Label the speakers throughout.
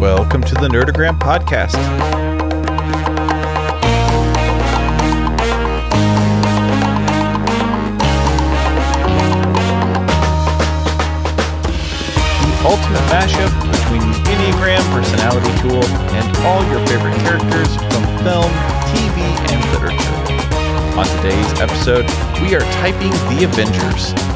Speaker 1: Welcome to the Nerdogram Podcast. The ultimate mashup between the Enneagram personality tool and all your favorite characters from film, TV, and literature. On today's episode, we are typing the Avengers.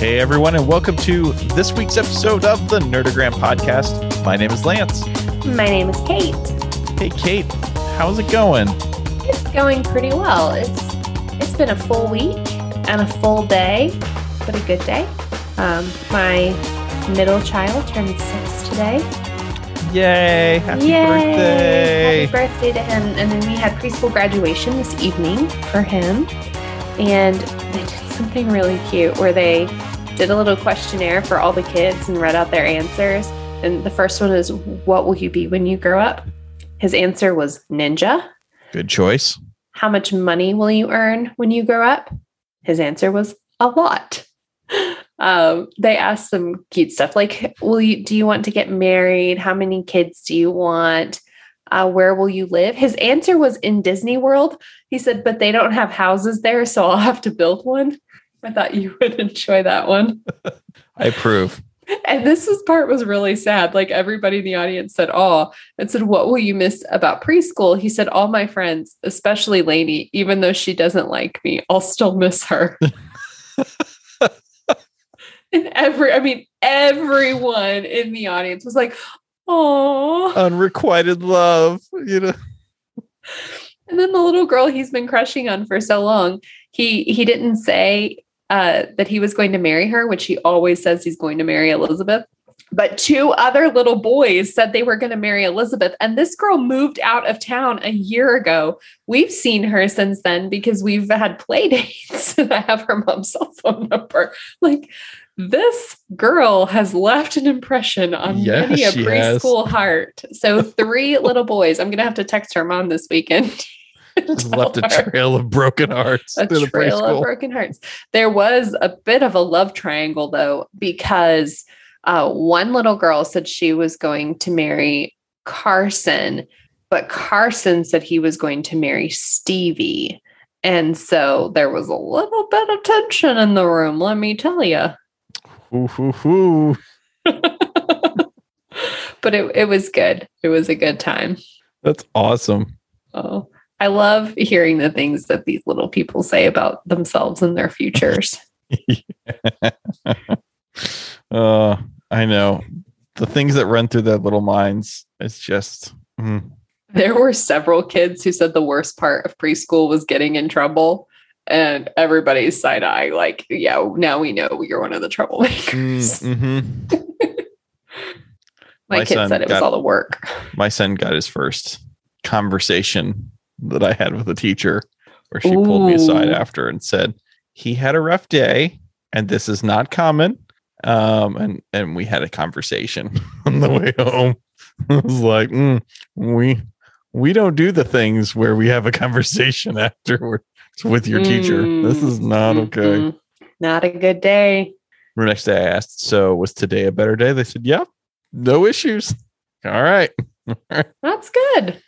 Speaker 1: Hey everyone, and welcome to this week's episode of the Nerdogram Podcast. My name is Lance.
Speaker 2: My name is Kate.
Speaker 1: Hey Kate, how's it going?
Speaker 2: It's going pretty well. It's it's been a full week and a full day, but a good day. Um, my middle child turned six today.
Speaker 1: Yay! Happy
Speaker 2: Yay!
Speaker 1: birthday!
Speaker 2: Happy birthday to him! And then we had preschool graduation this evening for him, and they did something really cute where they did a little questionnaire for all the kids and read out their answers. And the first one is, "What will you be when you grow up?" His answer was ninja.
Speaker 1: Good choice.
Speaker 2: How much money will you earn when you grow up? His answer was a lot. Um, they asked some cute stuff like, "Will you? Do you want to get married? How many kids do you want? Uh, where will you live?" His answer was in Disney World. He said, "But they don't have houses there, so I'll have to build one." I thought you would enjoy that one.
Speaker 1: I approve.
Speaker 2: And this was part was really sad. Like everybody in the audience said, "Oh," and said, "What will you miss about preschool?" He said, "All my friends, especially Lainey, even though she doesn't like me, I'll still miss her." and every, I mean, everyone in the audience was like, "Oh."
Speaker 1: Unrequited love, you know.
Speaker 2: And then the little girl he's been crushing on for so long, he he didn't say uh, that he was going to marry her, which he always says he's going to marry Elizabeth. But two other little boys said they were going to marry Elizabeth. And this girl moved out of town a year ago. We've seen her since then because we've had play dates and I have her mom's cell phone number. Like this girl has left an impression on
Speaker 1: Yes,
Speaker 2: many a
Speaker 1: she has.
Speaker 2: preschool heart. So three little boys. I'm going to have to text her mom this weekend.
Speaker 1: Just left a trail of broken hearts
Speaker 2: a trail of broken hearts. There was a bit of a love triangle though, because uh, one little girl said she was going to marry Carson, but Carson said he was going to marry Stevie. And so there was a little bit of tension in the room, let me tell you.
Speaker 1: Ooh, ooh, ooh.
Speaker 2: but it, it was good. It was a good time.
Speaker 1: That's awesome.
Speaker 2: Oh, I love hearing the things that these little people say about themselves and their futures.
Speaker 1: uh, I know the things that run through their little minds. It's just mm,
Speaker 2: There were several kids who said the worst part of preschool was getting in trouble. And everybody's side eye, like, yeah, now we know you're one of the troublemakers.
Speaker 1: mm, mhm.
Speaker 2: My,
Speaker 1: My
Speaker 2: kid said it was all the work.
Speaker 1: My son got his first conversation that I had with a teacher, where she pulled me aside after and said he had a rough day, and this is not common. Um, and and we had a conversation on the way home. I was like, "Mm, we we don't do the things where we have a conversation afterwards with your teacher. This is not okay.
Speaker 2: Mm-mm. Not a good day.
Speaker 1: The next day I asked, so was today a better day? They said, Yep, no issues. All right.
Speaker 2: That's good.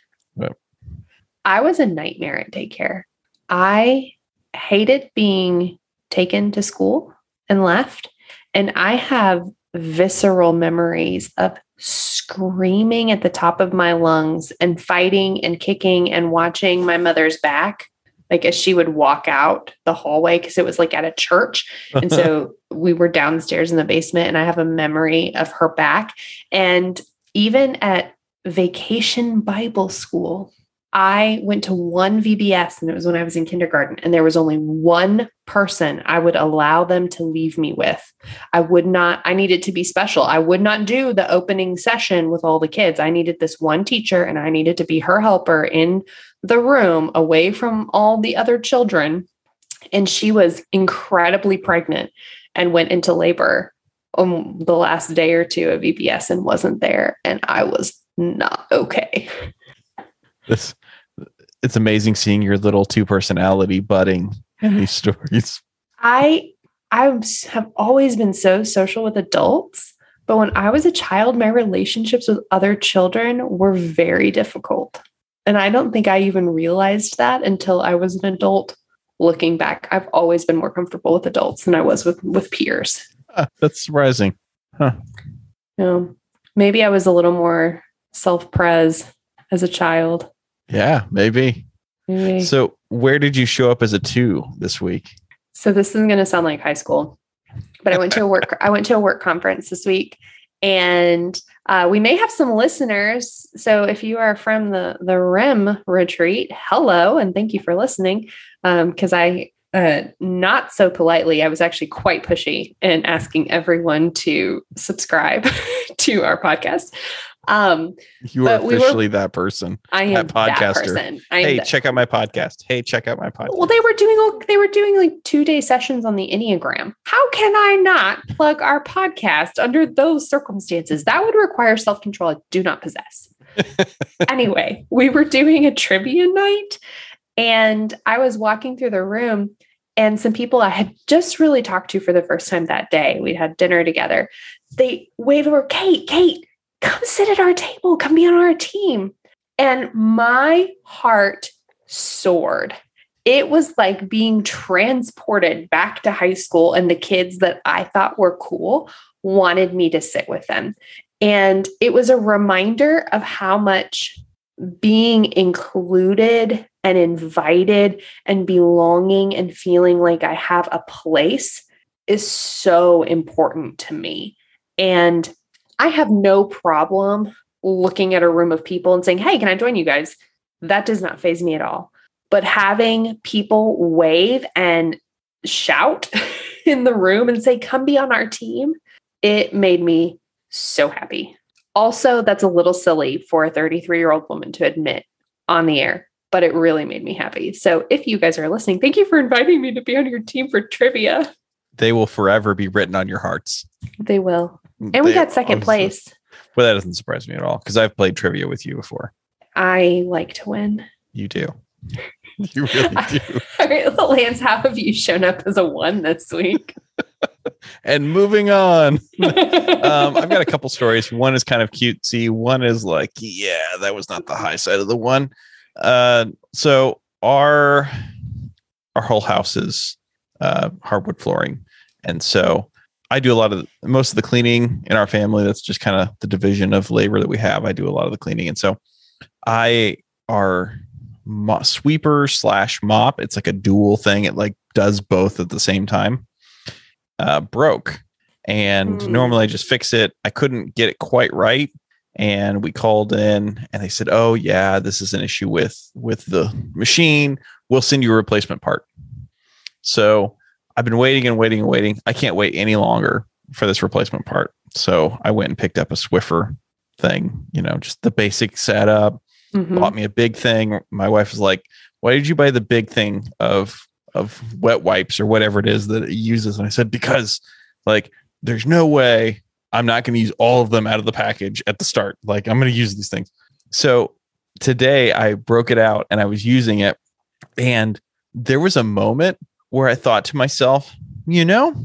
Speaker 2: I was a nightmare at daycare. I hated being taken to school and left. And I have visceral memories of screaming at the top of my lungs and fighting and kicking and watching my mother's back, like as she would walk out the hallway, because it was like at a church. And so we were downstairs in the basement, and I have a memory of her back. And even at vacation Bible school, I went to one VBS and it was when I was in kindergarten, and there was only one person I would allow them to leave me with. I would not, I needed to be special. I would not do the opening session with all the kids. I needed this one teacher and I needed to be her helper in the room away from all the other children. And she was incredibly pregnant and went into labor on the last day or two of VBS and wasn't there. And I was not okay.
Speaker 1: this it's amazing seeing your little two personality budding in these stories.
Speaker 2: I I have always been so social with adults, but when I was a child, my relationships with other children were very difficult. And I don't think I even realized that until I was an adult. Looking back, I've always been more comfortable with adults than I was with with peers.
Speaker 1: Ah, that's surprising.
Speaker 2: You know, maybe I was a little more self-pres as a child.
Speaker 1: Yeah, maybe.
Speaker 2: Maybe.
Speaker 1: So, where did you show up as a two this week?
Speaker 2: So this is going to sound like high school, but I went to a work I went to a work conference this week, and uh, we may have some listeners. So if you are from the the REM retreat, hello and thank you for listening. Because I uh, not so politely, I was actually quite pushy in asking everyone to subscribe to our podcast. Um,
Speaker 1: You are
Speaker 2: But we were-
Speaker 1: officially that person.
Speaker 2: I am
Speaker 1: That
Speaker 2: that,
Speaker 1: podcaster.
Speaker 2: I am
Speaker 1: Hey,
Speaker 2: that-
Speaker 1: check out my podcast. Hey, check out my podcast.
Speaker 2: Well, they were doing all- they were doing like two day sessions on the Enneagram. How can I not plug our podcast under those circumstances? That would require self control I do not possess. anyway, we were doing a trivia night, and I was walking through the room, and some people I had just really talked to for the first time that day. We had dinner together. They waved over, Kate, Kate, come sit at our table, come be on our team. And my heart soared. It was like being transported back to high school, and the kids that I thought were cool wanted me to sit with them. And it was a reminder of how much being included and invited and belonging and feeling like I have a place is so important to me. And I have no problem looking at a room of people and saying, Hey, can I join you guys? That does not faze me at all. But having people wave and shout in the room and say, Come be on our team, it made me so happy. Also, that's a little silly for a 33 year old woman to admit on the air, but it really made me happy. So if you guys are listening, thank you for inviting me to be on your team for trivia.
Speaker 1: they will forever be written on your hearts.
Speaker 2: They will. And we got second place.
Speaker 1: Well, that doesn't surprise me at all because I've played trivia with you before.
Speaker 2: I like to win.
Speaker 1: You do. You really do.
Speaker 2: All right, Lance, how have you shown up as a one this week?
Speaker 1: and moving on. um, I've got a couple stories. One is kind of cutesy. One is like, yeah, that was not the high side of the one. Uh, so our our whole house is uh, hardwood flooring, and so I do a lot of most of the cleaning in our family. That's just kind of the division of labor that we have. I do a lot of the cleaning, and so I our mo- sweeper slash mop. It's like a dual thing. It like does both at the same time. Uh, broke and
Speaker 2: Hmm.
Speaker 1: normally I just fix it. I couldn't get it quite right, and we called in, and they said, "Oh yeah, this is an issue with with the machine. We'll send you a replacement part." So I've been waiting and waiting and waiting. I can't wait any longer for this replacement part. So I went and picked up a Swiffer thing, you know, just the basic setup,
Speaker 2: Mhm.
Speaker 1: bought me a big thing. My wife was like, "Why did you buy the big thing of of wet wipes or whatever it is that it uses?" And I said, "Because like there's no way I'm not going to use all of them out of the package at the start. Like I'm going to use these things." So today I broke it out and I was using it and there was a moment where I thought to myself, "You know,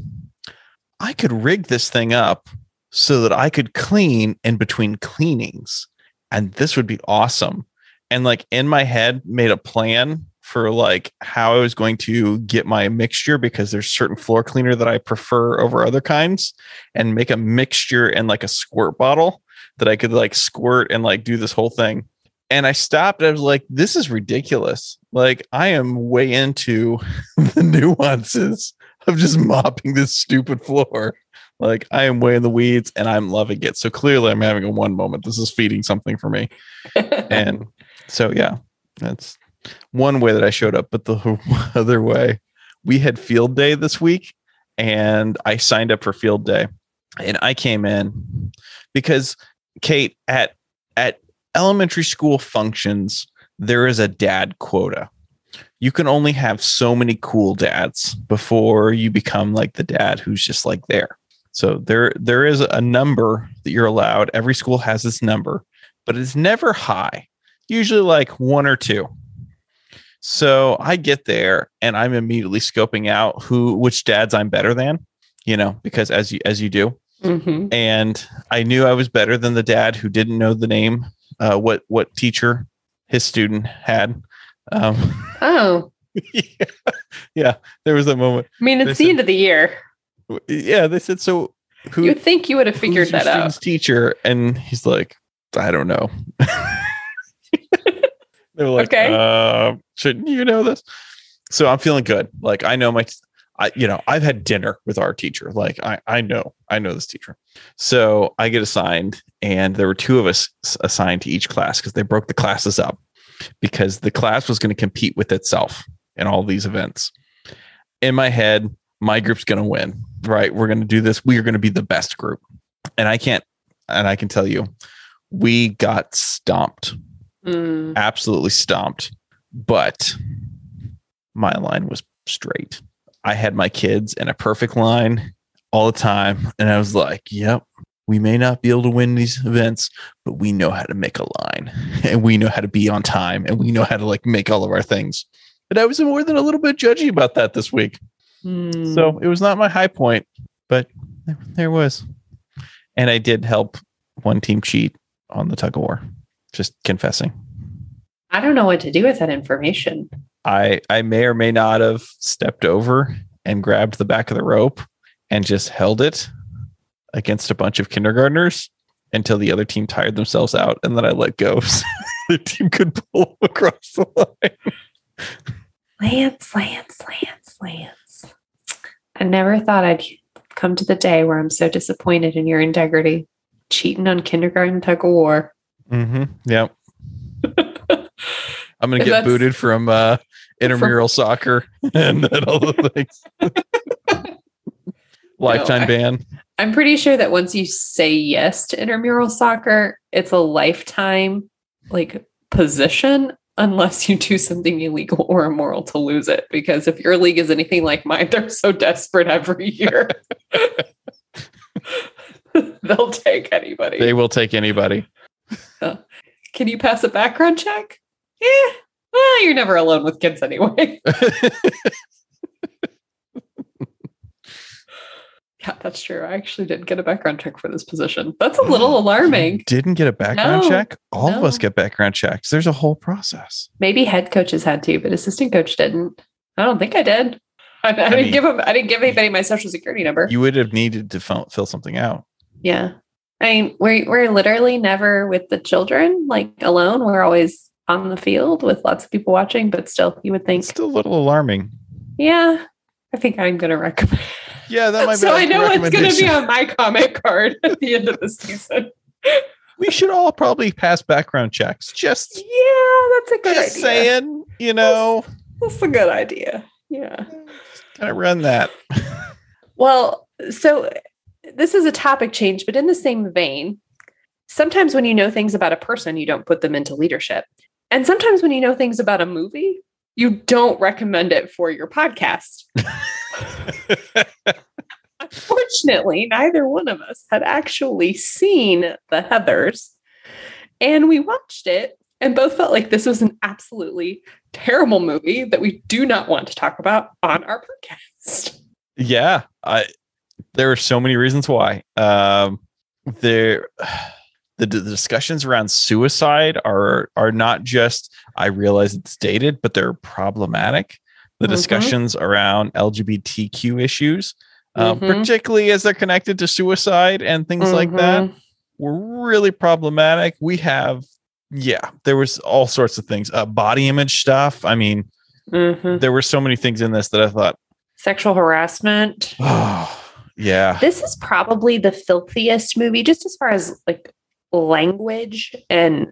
Speaker 1: I could rig this thing up so that I could clean in between cleanings." and this would be awesome. And like in my head, made a plan for like how I was going to get my mixture because there's certain floor cleaner that I prefer over other kinds, and make a mixture in like a squirt bottle that I could like squirt and like do this whole thing. And I stopped. I was like, this is ridiculous. Like, I am way into the nuances of just mopping this stupid floor. Like I am way in the weeds and I'm loving it. So clearly I'm having a one moment. This is feeding something for me. And so yeah, that's one way that I showed up. But the other way, we had field day this week and I signed up for field day. And I came in because Kate at at elementary school functions, there is a dad quota. You can only have so many cool dads before you become like the dad who's just like there. So there there is a number that you're allowed. Every school has this number, but it's never high. usually like one or two. So I get there and I'm immediately scoping out who which dads I'm better than, you know, because as you as you do.
Speaker 2: Mm-hmm.
Speaker 1: And I knew I was better than the dad who didn't know the name, uh, what what teacher his student had. Um,
Speaker 2: Oh,
Speaker 1: yeah, yeah, there was a moment.
Speaker 2: I mean, it's
Speaker 1: They
Speaker 2: the
Speaker 1: said-
Speaker 2: end of the year.
Speaker 1: Yeah, they said so. Who
Speaker 2: You'd think you would have figured that out.
Speaker 1: Teacher, and he's like, I don't know. they were like,
Speaker 2: Okay.
Speaker 1: uh, shouldn't you know this? So I'm feeling good. Like I know my, I you know I've had dinner with our teacher. Like I I know I know this teacher. So I get assigned, and there were two of us assigned to each class because they broke the classes up because the class was going to compete with itself in all these events. In my head, my group's going to win. Right? We're going to do this. We are going to be the best group, and I can't. And I can tell you, we got stomped
Speaker 2: Mm.
Speaker 1: absolutely stomped, but my line was straight. I had my kids in a perfect line all the time. And I was like, yep, we may not be able to win these events, but we know how to make a line and we know how to be on time and we know how to like make all of our things. And I was more than a little bit judgy about that this week.
Speaker 2: Mm.
Speaker 1: So it was not my high point, but there, there was. And I did help one team cheat on the tug of war, just confessing.
Speaker 2: I don't know what to do with that information.
Speaker 1: I I may or may not have stepped over and grabbed the back of the rope and just held it against a bunch of kindergartners until the other team tired themselves out and then I let go so the team could pull across the line.
Speaker 2: Lance, Lance, Lance, Lance. I never thought I'd come to the day where I'm so disappointed in your integrity. Cheating on kindergarten tug of war.
Speaker 1: Mm-hmm. Yep. I'm gonna get booted from uh intramural soccer and then all the things. Lifetime
Speaker 2: I-
Speaker 1: ban.
Speaker 2: I'm pretty sure that once you say yes to intramural soccer, it's a lifetime like position unless you do something illegal or immoral to lose it. Because if your league is anything like mine, they're so desperate every year. They'll take anybody.
Speaker 1: They will take anybody.
Speaker 2: Uh, can you pass a background check? Yeah. Well, you're never alone with kids anyway. yeah, that's true. I actually didn't get a background check for this position. That's a little alarming.
Speaker 1: Didn't get a background
Speaker 2: No,
Speaker 1: check? All of us get background checks. There's a whole process.
Speaker 2: Maybe head coaches had to, but assistant coach didn't. I don't think I did. I, I didn't
Speaker 1: mean-
Speaker 2: give them. I didn't give anybody my social security number.
Speaker 1: You would have needed to fill, fill something out.
Speaker 2: yeah, I mean, we're we're literally never with the children, like alone. We're always on the field with lots of people watching, but still, you would think,
Speaker 1: It's still a little alarming.
Speaker 2: yeah, I think I'm going to recommend.
Speaker 1: Yeah, that might be.
Speaker 2: so I know it's going to be on my comment card at the end of the season.
Speaker 1: We should all probably pass background checks. Just,
Speaker 2: Yeah, that's a good
Speaker 1: just
Speaker 2: idea.
Speaker 1: saying, you know,
Speaker 2: That's a good idea. Yeah.
Speaker 1: kind of run that.
Speaker 2: Well, so this is a topic change, but in the same vein, sometimes when you know things about a person, you don't put them into leadership. And sometimes when you know things about a movie, you don't recommend it for your podcast. Unfortunately, neither one of us had actually seen The Heathers. And we watched it and both felt like this was an absolutely terrible movie that we do not want to talk about on our podcast.
Speaker 1: yeah, I. There are so many reasons why. Um, there, the, the discussions around suicide are are not just. I realize it's dated, but they're problematic. The
Speaker 2: Mhm.
Speaker 1: discussions around LGBTQ issues, uh,
Speaker 2: Mhm.
Speaker 1: particularly as they're connected to suicide and things like that,
Speaker 2: Mhm.
Speaker 1: were really problematic. We have, yeah, there was all sorts of things. Uh, body image stuff. I mean,
Speaker 2: Mhm.
Speaker 1: there were so many things in this that I thought,
Speaker 2: Sexual harassment.
Speaker 1: oh, yeah,
Speaker 2: This is probably the filthiest movie, just as far as like language and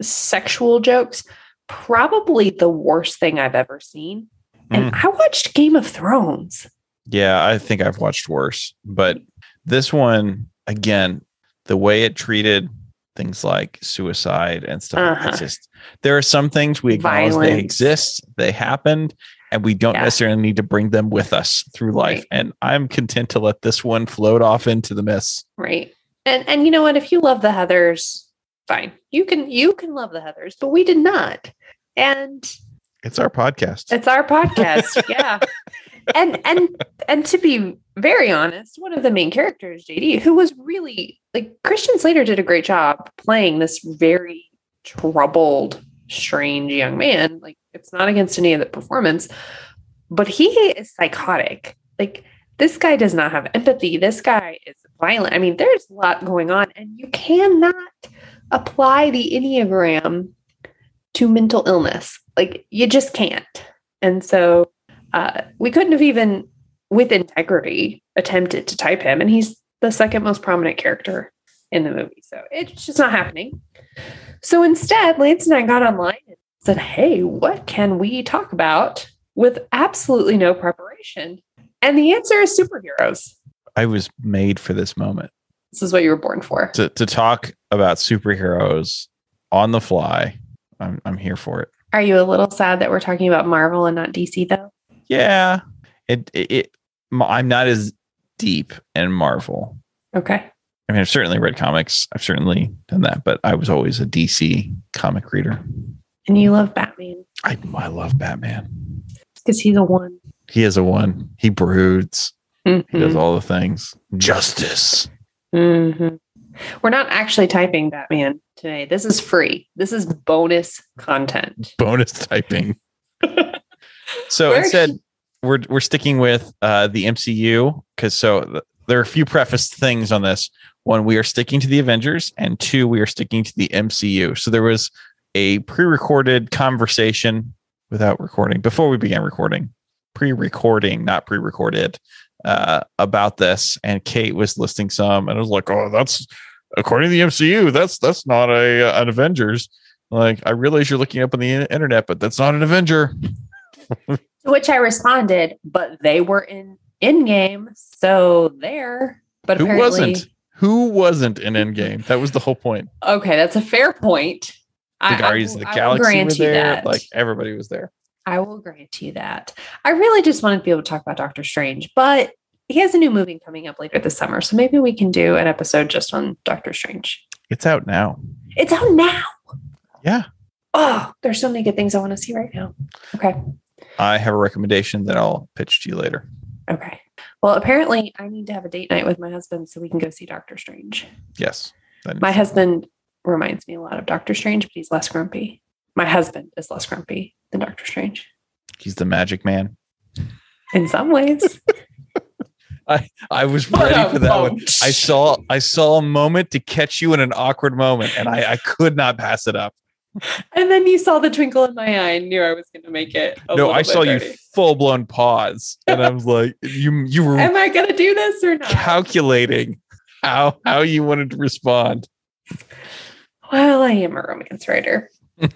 Speaker 2: sexual jokes. Probably the worst thing I've ever seen. And I watched Game of Thrones.
Speaker 1: yeah. I think I've watched worse, but this one again, the way it treated things like suicide and stuff.
Speaker 2: Uh-huh.
Speaker 1: It's just there are some things we acknowledge they exist, they happened, and we don't
Speaker 2: Yeah.
Speaker 1: necessarily need to bring them with us through life.
Speaker 2: Right.
Speaker 1: And I'm content to let this one float off into the mist.
Speaker 2: Right. And and you know what? If you love the Heathers, fine. You can you can love the Heathers, but we did not. And
Speaker 1: It's our podcast.
Speaker 2: it's our podcast. yeah. And and and to be very honest, one of the main characters, JD, who was really like Christian Slater did a great job playing this very troubled, strange young man. Like it's not against any of the performance, but he is psychotic. Like this guy does not have empathy. This guy is violent. I mean, there's a lot going on, and you cannot apply the Enneagram to mental illness. Like you just can't. And so uh, we couldn't have even, with integrity, attempted to type him. And he's the second most prominent character in the movie. So it's just not happening. So instead, Lance and I got online and said, Hey, what can we talk about with absolutely no preparation? And the answer is superheroes.
Speaker 1: I was made for this moment
Speaker 2: This is what you were born for.
Speaker 1: to to talk about superheroes on the fly. I'm I'm here for it.
Speaker 2: Are you a little sad that we're talking about Marvel and not DC, though?
Speaker 1: Yeah, it it. it I'm not as deep in Marvel.
Speaker 2: Okay.
Speaker 1: I mean, I've certainly read comics. I've certainly done that, but I was always a DC comic reader.
Speaker 2: And you love Batman
Speaker 1: I I love Batman.
Speaker 2: because he's a one.
Speaker 1: He is a one. He broods. He does
Speaker 2: Mhm.
Speaker 1: all the things. Justice.
Speaker 2: Mhm. We're not actually typing Batman today. This is free. This is bonus content.
Speaker 1: Bonus typing. so
Speaker 2: Where
Speaker 1: instead,
Speaker 2: he-
Speaker 1: we're we're sticking with uh, the MCU because so th- there are a few preface things on this. One, we are sticking to the Avengers, and two, we are sticking to the MCU. So there was a pre-recorded conversation without recording before we began recording, pre-recording, not pre-recorded, uh, about this. And Kate was listing some, and I was like, "Oh, that's according to the MCU. That's that's not a uh, an Avengers." Like, I realize you're looking up on the internet, but that's not an Avenger.
Speaker 2: To which I responded, but they were in Endgame, so there. But
Speaker 1: Who
Speaker 2: apparently,
Speaker 1: wasn't? Who wasn't in Endgame? That was the whole point.
Speaker 2: Okay, that's a fair point.
Speaker 1: The Guardians of the
Speaker 2: I
Speaker 1: Galaxy were
Speaker 2: you
Speaker 1: there.
Speaker 2: that.
Speaker 1: Like everybody was there.
Speaker 2: I will grant you that. I really just wanted to be able to talk about Doctor Strange, but he has a new movie coming up later this summer, so maybe we can do an episode just on Doctor Strange.
Speaker 1: It's out now.
Speaker 2: It's out now.
Speaker 1: Yeah.
Speaker 2: Oh, there's so many good things I want to see right now. Okay.
Speaker 1: I have a recommendation that I'll pitch to you later.
Speaker 2: Okay. Well, apparently I need to have a date night with my husband so we can go see Doctor Strange.
Speaker 1: Yes.
Speaker 2: My husband reminds me a lot of Doctor Strange, but he's less grumpy. My husband is less grumpy than Doctor Strange
Speaker 1: he's the magic man.
Speaker 2: in some ways.
Speaker 1: I I was ready for that one. I saw I saw a moment to catch you in an awkward moment, and I, I could not pass it up.
Speaker 2: And then you saw the twinkle in my eye and knew I was going to make it.
Speaker 1: no, I saw you full blown pause, and I was like, you you were
Speaker 2: Am I going to do this or not?
Speaker 1: calculating how how you wanted to respond.
Speaker 2: Well, I am a romance writer.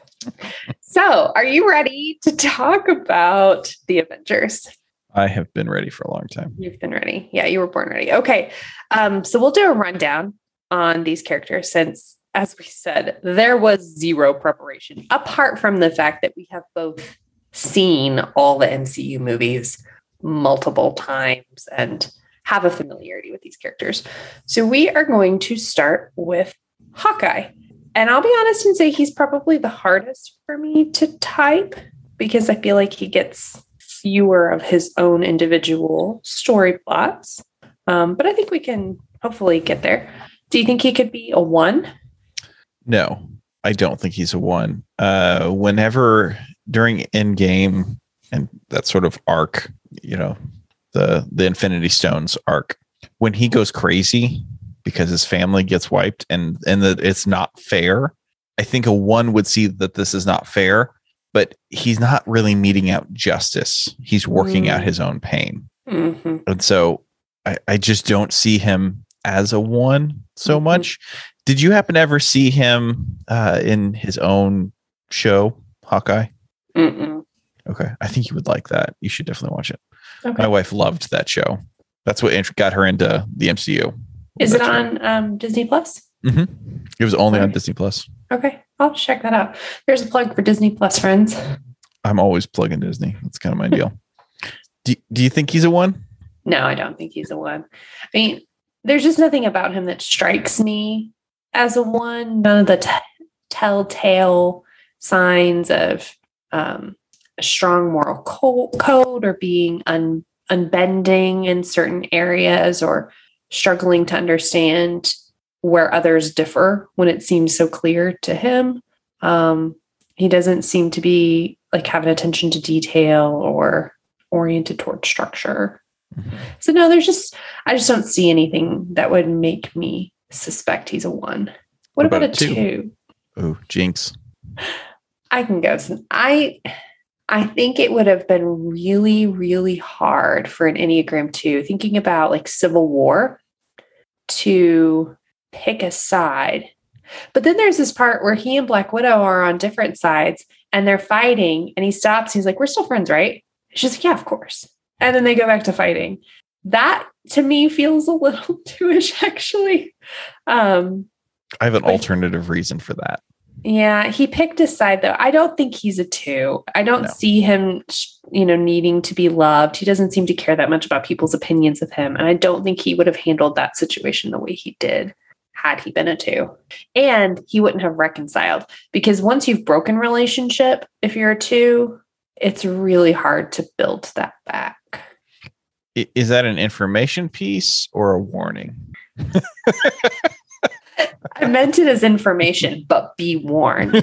Speaker 2: so, are you ready to talk about the Avengers?
Speaker 1: I have been ready for a long time.
Speaker 2: You've been ready. Yeah, you were born ready. Okay. Um, so we'll do a rundown on these characters since, as we said, there was zero preparation apart from the fact that we have both seen all the MCU movies multiple times and have a familiarity with these characters. So we are going to start with Hawkeye. And I'll be honest and say he's probably the hardest for me to type because I feel like he gets fewer of his own individual story plots. Um, but I think we can hopefully get there. Do you think he could be a one?
Speaker 1: No, I don't think he's a one. Uh, whenever during Endgame and that sort of arc, you know, the the Infinity Stones arc, when he goes crazy because his family gets wiped and and that it's not fair, I think a one would see that this is not fair, but he's not really meting out justice. He's working out
Speaker 2: Mm.
Speaker 1: his own pain,
Speaker 2: Mhm.
Speaker 1: and so I, I just don't see him as a one so
Speaker 2: Mhm.
Speaker 1: much. Did you happen to ever see him uh, in his own show, Hawkeye?
Speaker 2: Mm-mm.
Speaker 1: Okay, I think you would like that. You should definitely watch it.
Speaker 2: Okay.
Speaker 1: My wife loved that show. That's what got her into the MCU.
Speaker 2: Is it on um, Disney Plus?
Speaker 1: It was only on Disney Plus.
Speaker 2: Okay, I'll check that out. There's a plug for Disney Plus, friends.
Speaker 1: I'm always plugging Disney. That's kind of my deal. Do, do you think he's a one?
Speaker 2: No, I don't think he's a one. I mean, there's just nothing about him that strikes me as a one. None of the t- telltale signs of um, a strong moral co- code or being un- unbending in certain areas or struggling to understand where others differ when it seems so clear to him. Um, he doesn't seem to be like having attention to detail or oriented toward structure.
Speaker 1: Mm-hmm.
Speaker 2: So no, there's just I just don't see anything that would make me suspect he's a one. What,
Speaker 1: What
Speaker 2: about,
Speaker 1: about
Speaker 2: a
Speaker 1: two?
Speaker 2: two?
Speaker 1: Oh, jinx.
Speaker 2: I can go. I I think it would have been really, really hard for an Enneagram two, thinking about like Civil War, to pick a side. But then there's this part where he and Black Widow are on different sides and they're fighting, and he stops. He's like, "We're still friends, right?" She's like, "Yeah, of course." And then they go back to fighting. That to me feels a little two-ish, actually. Um,
Speaker 1: I have an
Speaker 2: Wait.
Speaker 1: alternative reason for that.
Speaker 2: yeah, he picked a side though. I don't think he's a two. I don't
Speaker 1: No.
Speaker 2: see him, you know, needing to be loved. He doesn't seem to care that much about people's opinions of him. And I don't think he would have handled that situation the way he did had he been a two. And he wouldn't have reconciled because once you've broken relationship, if you're a two, it's really hard to build that back.
Speaker 1: Is that an information piece or a warning?
Speaker 2: I meant it as information, but be warned.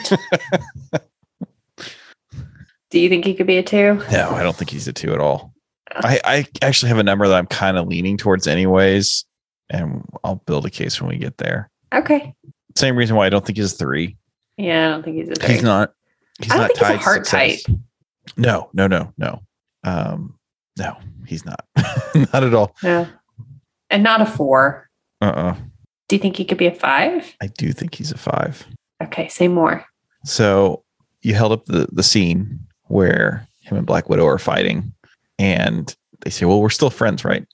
Speaker 2: Do you think he could be a two?
Speaker 1: No, I don't think he's a two at all. I, I actually have a number that I'm kind of leaning towards, anyways, and I'll build a case when we get there.
Speaker 2: Okay.
Speaker 1: Same reason why I don't think he's three.
Speaker 2: Yeah, I don't think he's a three.
Speaker 1: He's not. He's
Speaker 2: I don't
Speaker 1: not
Speaker 2: think he's a heart
Speaker 1: success. No, no, no, no. Um, no, he's not. not at all.
Speaker 2: No. And not a four.
Speaker 1: Uh. uh
Speaker 2: Do you think he could be a five?
Speaker 1: I do think he's a five.
Speaker 2: Okay, say more.
Speaker 1: So you held up the the scene where him and Black Widow are fighting, and they say, "Well, we're still friends, right?"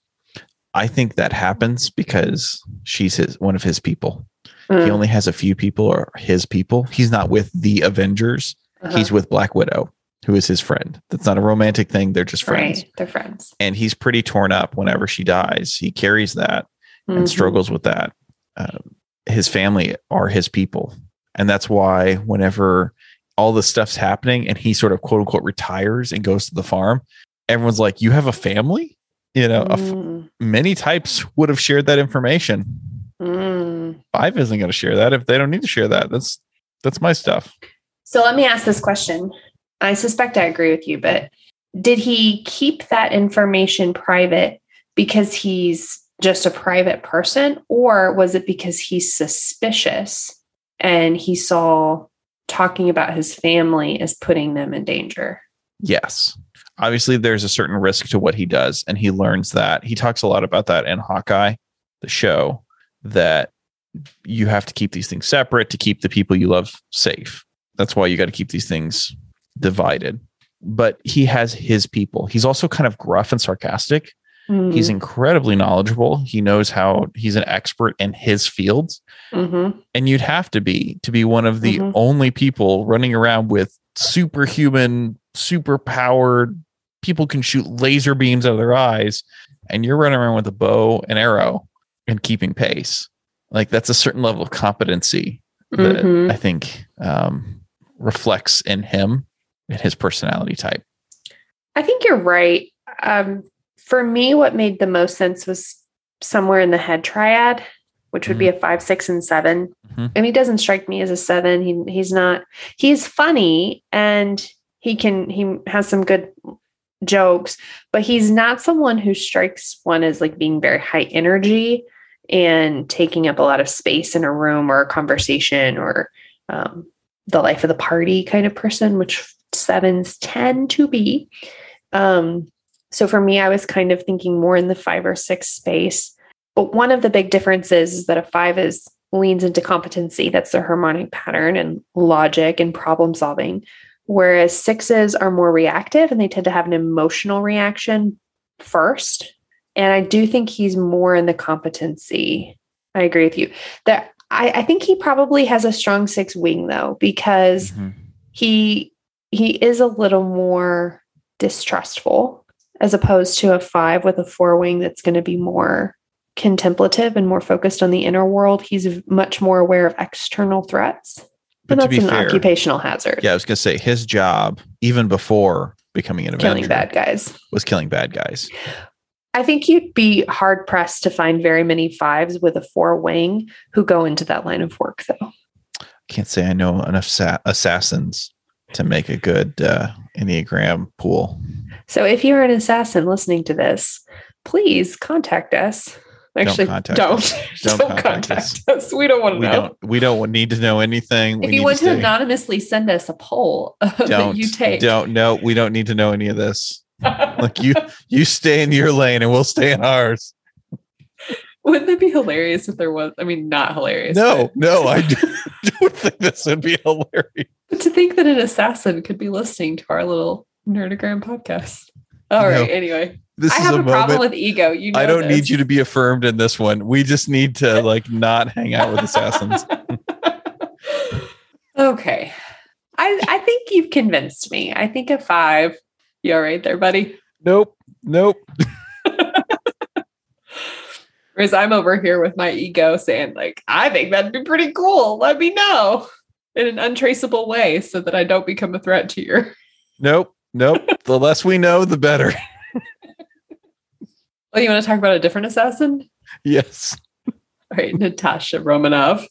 Speaker 1: I think that happens because she's his one of his people. He
Speaker 2: Mm,
Speaker 1: only has a few people or his people. He's not with the Avengers.
Speaker 2: uh-huh.
Speaker 1: He's with Black Widow, who is his friend. That's not a romantic thing. They're just friends.
Speaker 2: right. They're friends.
Speaker 1: And he's pretty torn up whenever she dies. He carries that and
Speaker 2: Mhm.
Speaker 1: struggles with that. Um, his family are his people. And that's why whenever all this stuff's happening and he sort of quote unquote retires and goes to the farm, everyone's like, You have a family? You know, f-
Speaker 2: Mm,
Speaker 1: many types would have shared that information.
Speaker 2: mm.
Speaker 1: Five isn't going to share that if they don't need to share that. That's that's my stuff.
Speaker 2: So let me ask this question. I suspect I agree with you, but did he keep that information private because he's just a private person, or was it because he's suspicious and he saw talking about his family as putting them in danger?
Speaker 1: Yes. Obviously, there's a certain risk to what he does, and he learns that. He talks a lot about that in Hawkeye, the show, that you have to keep these things separate to keep the people you love safe. That's why you got to keep these things divided. But he has his people. He's also kind of gruff and sarcastic.
Speaker 2: Mm-hmm.
Speaker 1: He's incredibly knowledgeable. He knows how he's an expert in his fields.
Speaker 2: Mhm.
Speaker 1: And you'd have to be to be one of the
Speaker 2: Mhm.
Speaker 1: only people running around with superhuman, super powered people can shoot laser beams out of their eyes, and you're running around with a bow and arrow and keeping pace. Like that's a certain level of competency that
Speaker 2: Mhm.
Speaker 1: I think um, reflects in him and his personality type.
Speaker 2: I think you're right. Um, for me, what made the most sense was somewhere in the head triad, which would be a five, six, and 7
Speaker 1: Mhm.
Speaker 2: And he doesn't strike me as a seven. He he's not. He's funny and he can he has some good jokes, but he's not someone who strikes one as like being very high energy and taking up a lot of space in a room or a conversation or um, the life of the party kind of person, which sevens tend to be. Um, so for me, I was kind of thinking more in the five or six space. But one of the big differences is that a five is leans into competency. That's the harmonic pattern and logic and problem solving. Whereas sixes are more reactive and they tend to have an emotional reaction first. And I do think he's more in the competency. I agree with you. That I, I think he probably has a strong six wing though, because mm-hmm. he he is a little more distrustful as opposed to a five with a four wing that's going to be more contemplative and more focused on the inner world. He's much more aware of external threats.
Speaker 1: But
Speaker 2: that's
Speaker 1: be
Speaker 2: an
Speaker 1: fair,
Speaker 2: occupational hazard.
Speaker 1: yeah, I was gonna say his job, even before becoming an
Speaker 2: Killing
Speaker 1: Avenger,
Speaker 2: bad guys.
Speaker 1: was killing bad guys.
Speaker 2: I think you'd be hard pressed to find very many fives with a four wing who go into that line of work, though.
Speaker 1: I can't say I know enough sa- assassins to make a good uh, Enneagram pool.
Speaker 2: So if you're an assassin listening to this, please contact us. Actually,
Speaker 1: contact
Speaker 2: don't.
Speaker 1: us.
Speaker 2: Don't,
Speaker 1: Don't
Speaker 2: contact,
Speaker 1: contact
Speaker 2: us. We don't want to
Speaker 1: We
Speaker 2: know.
Speaker 1: don't. We don't need to know anything.
Speaker 2: if
Speaker 1: we
Speaker 2: you want to
Speaker 1: stay-
Speaker 2: anonymously send us a poll
Speaker 1: don't
Speaker 2: you take,
Speaker 1: don't no we don't need to know any of this like you you stay in your lane and we'll stay in ours
Speaker 2: wouldn't that be hilarious if there was? I mean, not hilarious.
Speaker 1: no no i do- don't think this would be hilarious
Speaker 2: but to think that an assassin could be listening to our little nerdogram podcast. All right.
Speaker 1: No.
Speaker 2: Anyway,
Speaker 1: this
Speaker 2: I
Speaker 1: is
Speaker 2: have
Speaker 1: a
Speaker 2: a, problem
Speaker 1: moment
Speaker 2: with ego. You know
Speaker 1: i don't need you to be affirmed in this one we just need to like not hang out with assassins
Speaker 2: okay. I, I think you've convinced me. I think a five. You're all right there, buddy?
Speaker 1: nope nope
Speaker 2: Whereas I'm over here with my ego saying, like, I think that'd be pretty cool. Let me know in an untraceable way so that I don't become a threat to your.
Speaker 1: nope nope the less we know the better
Speaker 2: Oh, you want to talk about a different assassin?
Speaker 1: yes
Speaker 2: All right, Natasha Romanoff,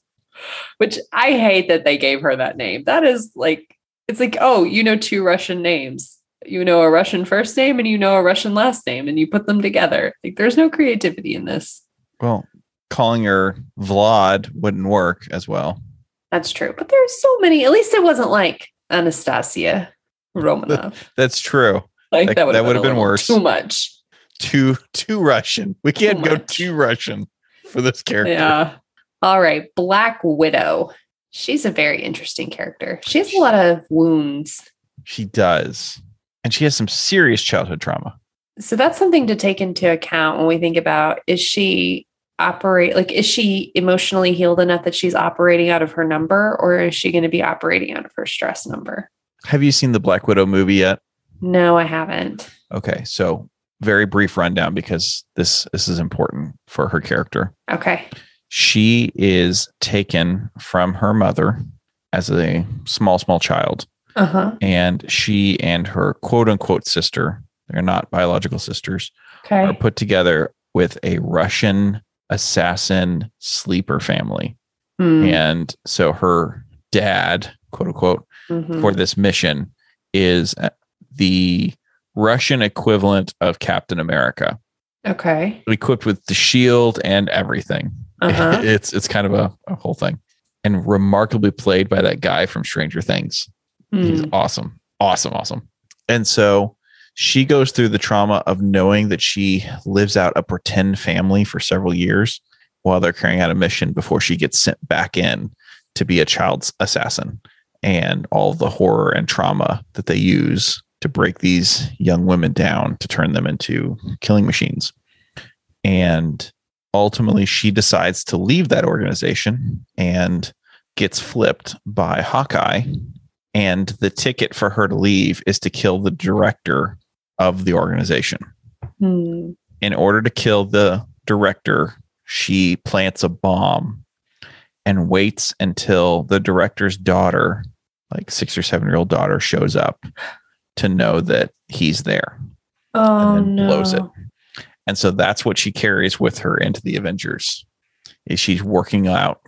Speaker 2: which I hate that they gave her that name. That is like, it's like, oh, you know, two Russian names. You know a Russian first name and you know a Russian last name, and you put them together. Like, there's no creativity in this.
Speaker 1: well calling her vlad wouldn't work as well
Speaker 2: That's true. But there's so many. At least it wasn't like Anastasia Romanov.
Speaker 1: that's true
Speaker 2: Like
Speaker 1: That-
Speaker 2: that would have been,
Speaker 1: been worse.
Speaker 2: Too much.
Speaker 1: Too too russian we oh can't go too russian for this character
Speaker 2: Yeah. All right. Black Widow. She's a very interesting character. She has a lot of wounds.
Speaker 1: She does. And she has some serious childhood trauma.
Speaker 2: So that's something to take into account when we think about is she operate like is she emotionally healed enough that she's operating out of her number or is she going to be operating out of her stress number?
Speaker 1: Have you seen the Black Widow movie yet?
Speaker 2: No, I haven't.
Speaker 1: Okay, so very brief rundown because this this is important for her character.
Speaker 2: Okay.
Speaker 1: She is taken from her mother as a small small child
Speaker 2: Uh-huh.
Speaker 1: and she and her quote unquote sister, they're not biological sisters, are
Speaker 2: Okay.
Speaker 1: put together with a Russian assassin sleeper family.
Speaker 2: Hmm.
Speaker 1: And so her dad, quote unquote,
Speaker 2: Mhm.
Speaker 1: for this mission is uh, the Russian equivalent of Captain America,
Speaker 2: Okay.
Speaker 1: equipped with the shield and everything.
Speaker 2: Uh-huh.
Speaker 1: it's it's kind of a, a whole thing, and remarkably played by that guy from Stranger Things. He's
Speaker 2: Hmm.
Speaker 1: awesome, awesome, awesome. And so she goes through the trauma of knowing that she lives out a pretend family for several years while they're carrying out a mission before she gets sent back in to be a child's assassin and all the horror and trauma that they use to break these young women down to turn them into killing machines. And ultimately, she decides to leave that organization and gets flipped by Hawkeye. And the ticket for her to leave is to kill the director of the organization.
Speaker 2: Hmm.
Speaker 1: In order to kill the director, she plants a bomb and waits until the director's daughter, like six or seven year old daughter, shows up to know that he's there
Speaker 2: Oh
Speaker 1: and
Speaker 2: no.
Speaker 1: blows it. And so that's what she carries with her into the Avengers. Is she's working out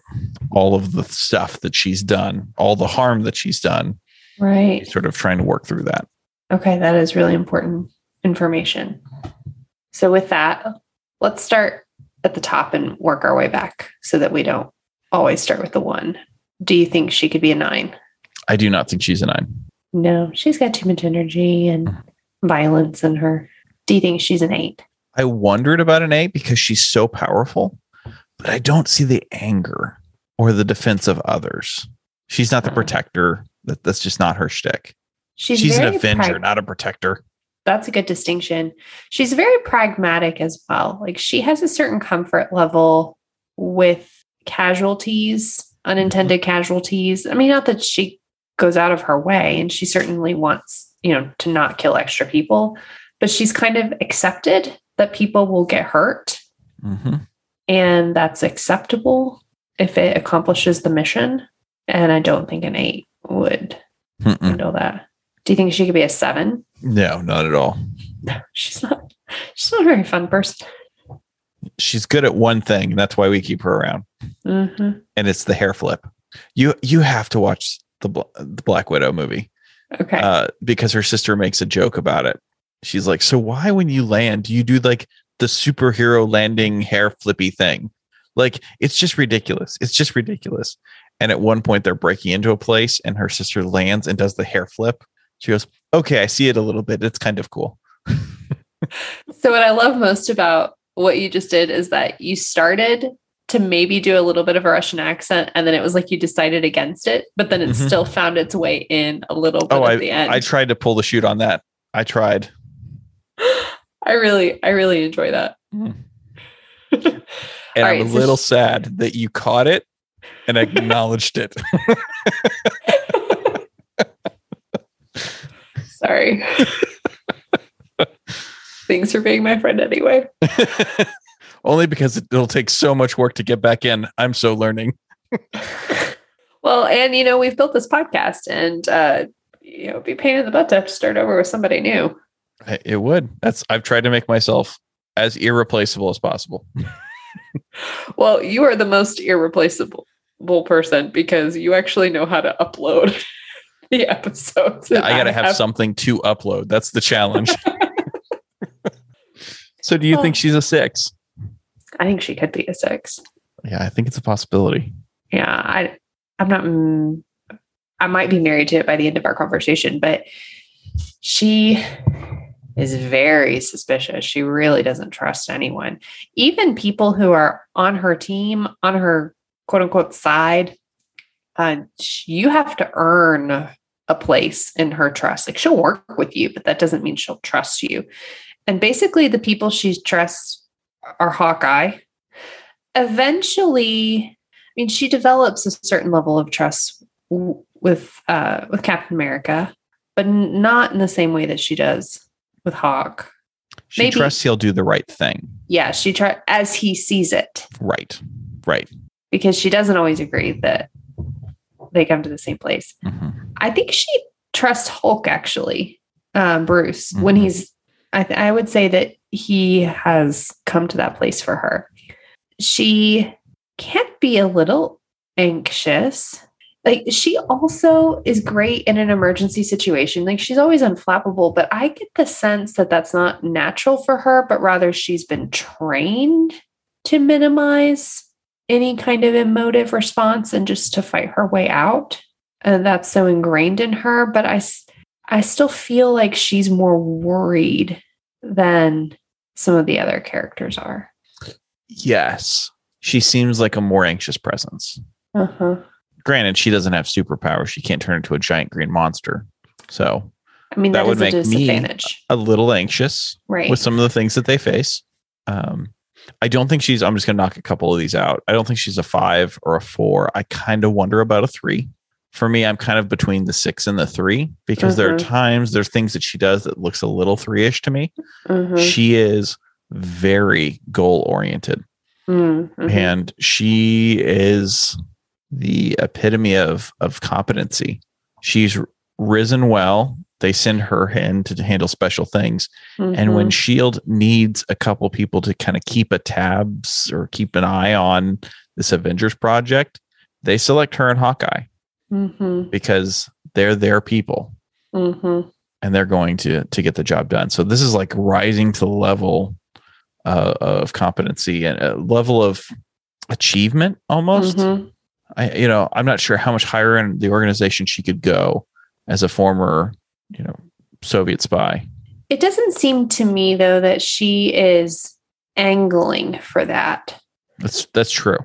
Speaker 1: all of the stuff that she's done, all the harm that she's done,
Speaker 2: Right.
Speaker 1: sort of trying to work through that.
Speaker 2: Okay, that is really important information. So, with that, let's start at the top and work our way back so that we don't always start with the one. Do you think she could be a nine?
Speaker 1: I do not think she's a nine.
Speaker 2: No, she's got too much energy and violence in her. Do you think she's an eight?
Speaker 1: I wondered about an eight because she's so powerful, but I don't see the anger or the defense of others. She's not the
Speaker 2: Uh.
Speaker 1: protector. That that's just not her shtick.
Speaker 2: She's,
Speaker 1: She's, an avenger,
Speaker 2: prag-
Speaker 1: not a protector.
Speaker 2: That's a good distinction. She's very pragmatic as well. Like she has a certain comfort level with casualties, unintended casualties. I mean, not that she goes out of her way, and she certainly wants, you know, to not kill extra people, but she's kind of accepted that people will get hurt.
Speaker 1: hmm
Speaker 2: and that's acceptable if it accomplishes the mission. And I don't think an eight would
Speaker 1: Mm-mm.
Speaker 2: handle that. Do you think she could be a seven?
Speaker 1: No, not at all.
Speaker 2: She's not. She's not a very fun person.
Speaker 1: She's good at one thing, and that's why we keep her around.
Speaker 2: Mhm.
Speaker 1: And it's the hair flip. You you have to watch the the Black Widow movie
Speaker 2: Okay.
Speaker 1: uh, because her sister makes a joke about it. She's like, "So why, when you land, do you do like the superhero landing hair flippy thing? Like it's just ridiculous. It's just ridiculous." And at one point, they're breaking into a place, and her sister lands and does the hair flip. She goes, "Okay, I see it a little bit. It's kind of cool."
Speaker 2: So what I love most about what you just did is that you started to maybe do a little bit of a Russian accent, and then it was like you decided against it, but then it
Speaker 1: Mhm.
Speaker 2: still found its way in a little bit
Speaker 1: Oh,
Speaker 2: at the end.
Speaker 1: I tried to pull the chute on that. I tried.
Speaker 2: I really, I really enjoy that.
Speaker 1: Mm. And I'm
Speaker 2: right,
Speaker 1: a
Speaker 2: so
Speaker 1: little sad that you caught it and acknowledged it.
Speaker 2: Sorry. Thanks for being my friend anyway.
Speaker 1: Only because it'll take so much work to get back in. I'm so learning.
Speaker 2: Well, and you know, we've built this podcast and uh you know, it'd be pain in the butt to have to start over with somebody new.
Speaker 1: It would. That's I've tried to make myself as irreplaceable as possible.
Speaker 2: Well, you are the most irreplaceable person because you actually know how to upload the episodes.
Speaker 1: I got to
Speaker 2: and
Speaker 1: have something to upload. That's the challenge. so do you think she's a 6?
Speaker 2: I think she could be a six.
Speaker 1: Yeah, I think it's a possibility.
Speaker 2: Yeah, I, I'm not. mm, I might be married to it by the end of our conversation, but she is very suspicious. She really doesn't trust anyone, even people who are on her team, on her quote unquote side. Uh, you have to earn a place in her trust. Like she'll work with you, but that doesn't mean she'll trust you. And basically, the people she trusts are Hawkeye. Eventually, I mean, she develops a certain level of trust w- with uh, with Captain America, but n- not in the same way that she does with Hawk.
Speaker 1: She
Speaker 2: Maybe-
Speaker 1: trusts he'll do the right thing.
Speaker 2: Yeah, she try as he sees it
Speaker 1: Right. Right.
Speaker 2: because she doesn't always agree that they come to the same place.
Speaker 1: Mhm.
Speaker 2: I think she trusts Hulk actually, um, Bruce, when
Speaker 1: Mhm.
Speaker 2: he's. I, th- I would say that he has come to that place for her. She can't be a little anxious. Like she also is great in an emergency situation. Like she's always unflappable, but I get the sense that that's not natural for her, but rather she's been trained to minimize any kind of emotive response and just to fight her way out and that's so ingrained in her but I I still feel like she's more worried than some of the other characters are
Speaker 1: Yes. She seems like a more anxious presence.
Speaker 2: uh-huh
Speaker 1: Granted, she doesn't have superpowers. She can't turn into a giant green monster. So
Speaker 2: i mean
Speaker 1: That
Speaker 2: that,
Speaker 1: would make me- a little anxious
Speaker 2: right
Speaker 1: with some of the things that they face. Um, I don't think she's, I'm just going to knock a couple of these out. I don't think she's a five or a four. I kind of wonder about a three. For me, I'm kind of between the six and the three because there are
Speaker 2: Mhm.
Speaker 1: times there's things that she does that looks a little three ish to me.
Speaker 2: Mhm,
Speaker 1: She is very goal oriented.
Speaker 2: mhm, mhm.
Speaker 1: and she is the epitome of of competency she's risen well they send her in to handle special things and when
Speaker 2: Mhm.
Speaker 1: shield needs a couple people to kind of keep a tabs or keep an eye on this avengers project they select her and hawkeye
Speaker 2: Mhm,
Speaker 1: because they're their people
Speaker 2: mhm.
Speaker 1: and they're going to to get the job done. So this is like rising to the level uh, of competency and a level of achievement almost.
Speaker 2: Mhm.
Speaker 1: I you know I'm not sure how much higher in the organization she could go as a former you know Soviet spy.
Speaker 2: it doesn't seem to me though that she is angling for that
Speaker 1: That's that's true.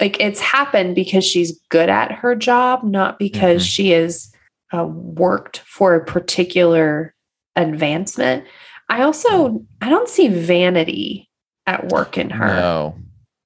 Speaker 2: Like it's happened because she's good at her job, not because
Speaker 1: Mhm.
Speaker 2: she has uh, worked for a particular advancement. I also I don't see vanity at work in her.
Speaker 1: No,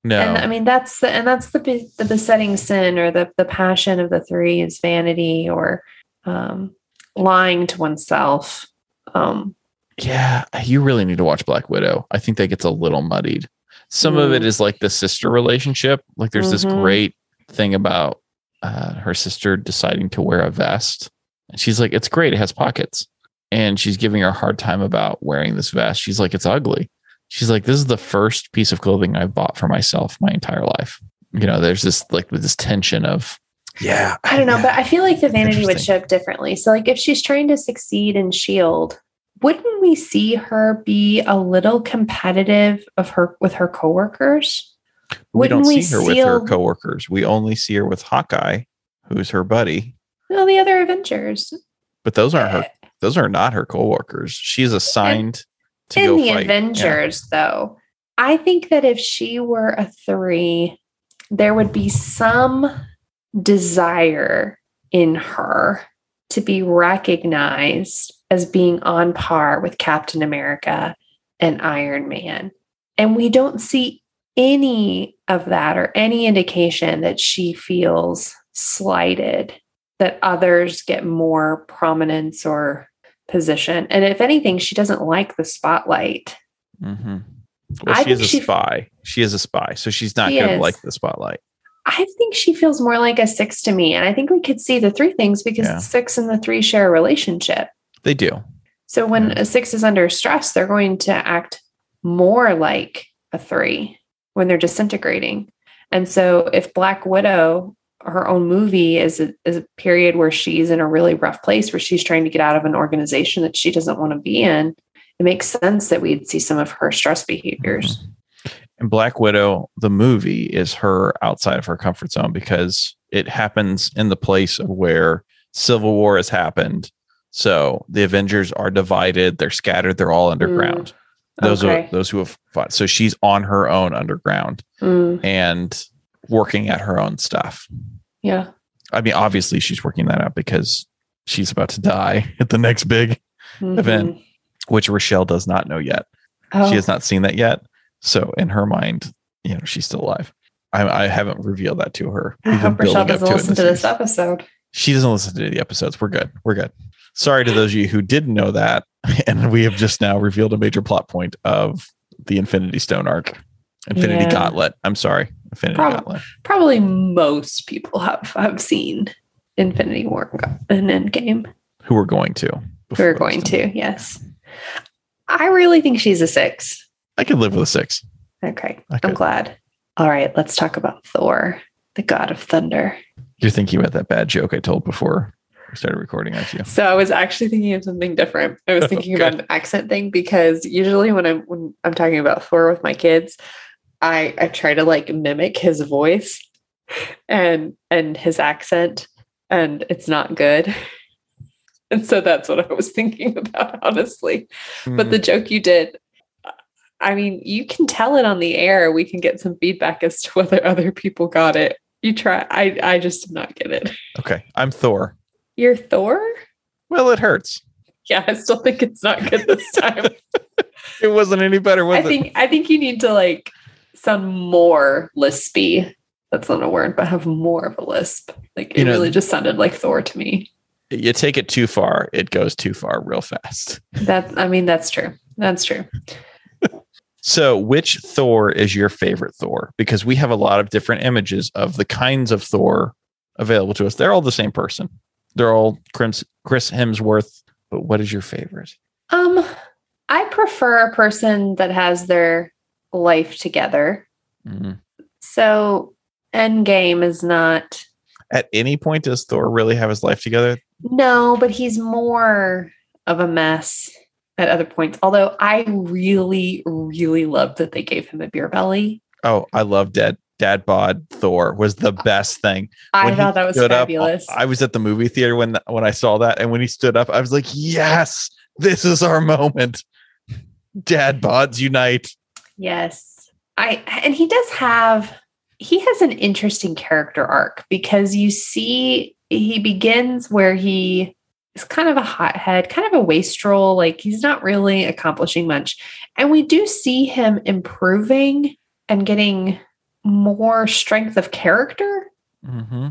Speaker 1: no.
Speaker 2: And I mean that's the and that's the the besetting sin or the the passion of the three is vanity or um, lying to oneself. Um,
Speaker 1: yeah, you really need to watch Black Widow. I think that gets a little muddied. Some of it
Speaker 2: Mm.
Speaker 1: like the sister relationship. Like there's this
Speaker 2: Mhm.
Speaker 1: great thing about uh, her sister deciding to wear a vest. And she's like, it's great. It has pockets. And she's giving her a hard time about wearing this vest. She's like, it's ugly. She's like, this is the first piece of clothing I've bought for myself my entire life. You know, there's this like this tension of, yeah,
Speaker 2: I don't know,
Speaker 1: yeah.
Speaker 2: but I feel like the vanity would show up differently. So, like, if she's trying to succeed in Shield, wouldn't we see her be a little competitive of her with her coworkers?
Speaker 1: we don't
Speaker 2: wouldn't
Speaker 1: see
Speaker 2: we
Speaker 1: her with her coworkers. We only see her with Hawkeye, who's her buddy.
Speaker 2: Well, the other Avengers
Speaker 1: But those aren't her. Eh. Those are not her coworkers. She's assigned to
Speaker 2: in the
Speaker 1: fight. Yeah.
Speaker 2: Avengers, though. I think that if she were a three, there would be some desire in her to be recognized as being on par with Captain America and Iron Man. And we don't see any of that or any indication that she feels slighted, that others get more prominence or position. And if anything, she doesn't like the spotlight.
Speaker 1: hmm Well,
Speaker 2: I
Speaker 1: she is a
Speaker 2: she-
Speaker 1: spy. She is a spy, so she's not going to like the spotlight.
Speaker 2: I think she feels more like a six to me. And I think we could see the three things because
Speaker 1: Yeah.
Speaker 2: the six and the three share a relationship.
Speaker 1: They do.
Speaker 2: So when
Speaker 1: Yeah.
Speaker 2: a six is under stress, they're going to act more like a three when they're disintegrating. And so if Black Widow, her own movie is a, is a period where she's in a really rough place where she's trying to get out of an organization that she doesn't want to be in, it makes sense that we'd see some of her stress behaviors.
Speaker 1: Mhm. And Black Widow, the movie, is her outside of her comfort zone because it happens in the place of where Civil War has happened. So the Avengers are divided, they're scattered, they're all underground. Those
Speaker 2: Okay.
Speaker 1: are those who have fought. So she's on her own underground
Speaker 2: Mm,
Speaker 1: and working at her own stuff.
Speaker 2: yeah.
Speaker 1: I mean, obviously she's working that out because she's about to die at the next big, Event.
Speaker 2: Mhm.
Speaker 1: which Rochelle does not know yet.
Speaker 2: Oh,
Speaker 1: She has not seen that yet. So in her mind, you know, she's still alive. I, I haven't revealed that to her.
Speaker 2: I hope Rochelle doesn't
Speaker 1: to
Speaker 2: listen to this
Speaker 1: series.
Speaker 2: episode.
Speaker 1: She doesn't listen to the episodes. We're good. We're good. Sorry to those of you who didn't know that. And we have just now revealed a major plot point of the Infinity Stone arc. Infinity
Speaker 2: Yeah.
Speaker 1: Gauntlet. I'm sorry. Infinity
Speaker 2: Prob-
Speaker 1: Gauntlet.
Speaker 2: Probably most people have have seen Infinity War and Endgame.
Speaker 1: Who we're going to. before
Speaker 2: We're going to, yes. I really think she's a six.
Speaker 1: I could live with a six.
Speaker 2: Okay,
Speaker 1: I
Speaker 2: I'm glad. All right, let's talk about Thor, the god of thunder.
Speaker 1: You're thinking about that bad joke I told before we started recording, aren't you?
Speaker 2: So I was actually thinking of something different. I was thinking
Speaker 1: Okay.
Speaker 2: about an accent thing because usually when I'm when I'm talking about Thor with my kids, I I try to like mimic his voice and and his accent, and it's not good. And so that's what I was thinking about, honestly. But
Speaker 1: Hmm.
Speaker 2: the joke you did, I mean, you can tell it on the air. We can get some feedback as to whether other people got it. You try. I I just did not get it.
Speaker 1: okay. I'm Thor.
Speaker 2: You're Thor?
Speaker 1: Well, it hurts.
Speaker 2: Yeah, I still think it's not good this time.
Speaker 1: It wasn't any better, was
Speaker 2: I
Speaker 1: it?
Speaker 2: think I think you need to like sound more lispy. That's not a word, but have more of a lisp. Like it
Speaker 1: You know-
Speaker 2: really just sounded like Thor to me.
Speaker 1: you take it too far, it goes too far real fast.
Speaker 2: That I mean, that's true. That's true.
Speaker 1: So, which Thor is your favorite Thor? Because we have a lot of different images of the kinds of Thor available to us. They're all the same person. They're all Chris, Chris Hemsworth. But what is your favorite?
Speaker 2: Um, I prefer a person that has their life together.
Speaker 1: Mhm.
Speaker 2: So Endgame is not
Speaker 1: At any point, does Thor really have his life together?
Speaker 2: no, but he's more of a mess at other points. Although I really, really loved that they gave him a beer belly.
Speaker 1: Oh, I love Dad. Dad bod Thor was the best thing.
Speaker 2: I
Speaker 1: When he
Speaker 2: thought that was
Speaker 1: stood up,
Speaker 2: fabulous.
Speaker 1: I was at the movie theater when when I saw that, and when he stood up, I was like, "Yes, this is our moment." Dad bods unite.
Speaker 2: Yes. I and he does have he has an interesting character arc because you see he begins where he is kind of a hothead, kind of a wastrel, like he's not really accomplishing much. And we do see him improving and getting more strength of character
Speaker 1: Mm-hmm.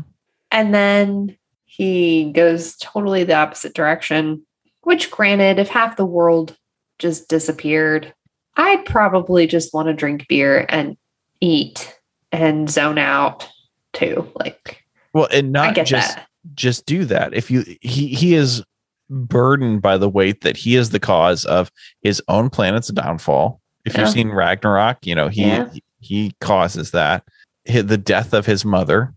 Speaker 2: and then he goes totally the opposite direction which granted if half the world just disappeared I'd probably just want to drink beer and eat and zone out too. Like,
Speaker 1: well, and not just
Speaker 2: that.
Speaker 1: Just do that. If you he he is burdened by the weight that he is the cause of his own planet's downfall. If
Speaker 2: Yeah.
Speaker 1: you've seen Ragnarok, you know he
Speaker 2: Yeah.
Speaker 1: he causes that. The death of his mother.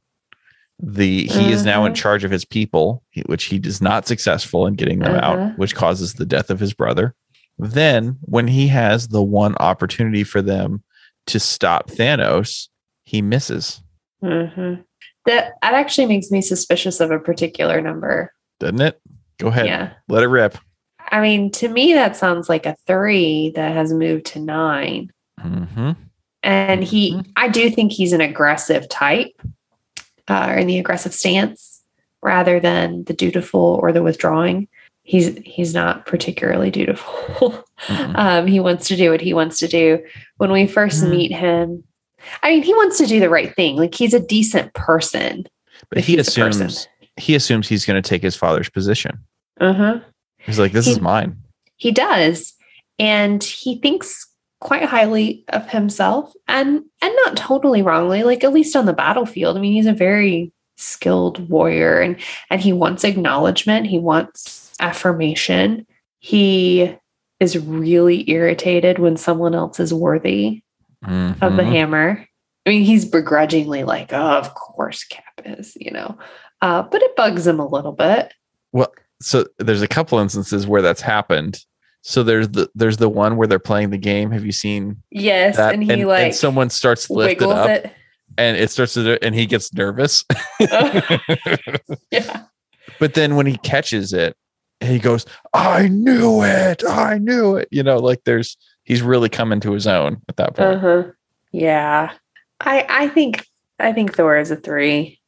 Speaker 1: The he is now in
Speaker 2: Mhm.
Speaker 1: charge of his people, which he is not successful in getting them
Speaker 2: Uh-huh.
Speaker 1: out, which causes the death of his brother. Then, when he has the one opportunity for them to stop Thanos, he misses,
Speaker 2: Mhm. That that actually makes me suspicious of a particular number.
Speaker 1: doesn't it? Go ahead,
Speaker 2: Yeah.
Speaker 1: let it rip.
Speaker 2: I mean, to me, that sounds like a three that has moved to nine.
Speaker 1: hmm
Speaker 2: And he,
Speaker 1: Mhm.
Speaker 2: I do think he's an aggressive type, uh, or in the aggressive stance rather than the dutiful or the withdrawing. He's he's not particularly dutiful.
Speaker 1: Mhm.
Speaker 2: um, he wants to do what he wants to do. When we 1st
Speaker 1: Mhm.
Speaker 2: meet him, I mean, he wants to do the right thing. Like he's a decent person.
Speaker 1: But he
Speaker 2: he's a person.
Speaker 1: assumes he assumes he's going to take his father's position.
Speaker 2: Uh huh.
Speaker 1: He's like, "This
Speaker 2: He-
Speaker 1: is mine."
Speaker 2: He does. And he thinks quite highly of himself and and not totally wrongly, like at least on the battlefield. I mean, he's a very skilled warrior and and he wants acknowledgement, he wants affirmation. He is really irritated when someone else is worthy of the
Speaker 1: Mhm.
Speaker 2: hammer. I mean, he's begrudgingly like, oh, of course Cap is, you know. Uh, but it bugs him a little bit.
Speaker 1: Well, so there's a couple instances where that's happened. So there's the there's the one where they're playing the game. Have you seen
Speaker 2: Yes,
Speaker 1: that?
Speaker 2: and he
Speaker 1: and,
Speaker 2: like
Speaker 1: and someone starts to lift it
Speaker 2: wiggles
Speaker 1: up,
Speaker 2: it.
Speaker 1: and it starts to, and he gets nervous.
Speaker 2: Yeah.
Speaker 1: but then when he catches it, he goes, "I knew it! I knew it!" You know, like there's he's really coming to his own at that point.
Speaker 2: Uh-huh. Yeah. I I think I think Thor is a three.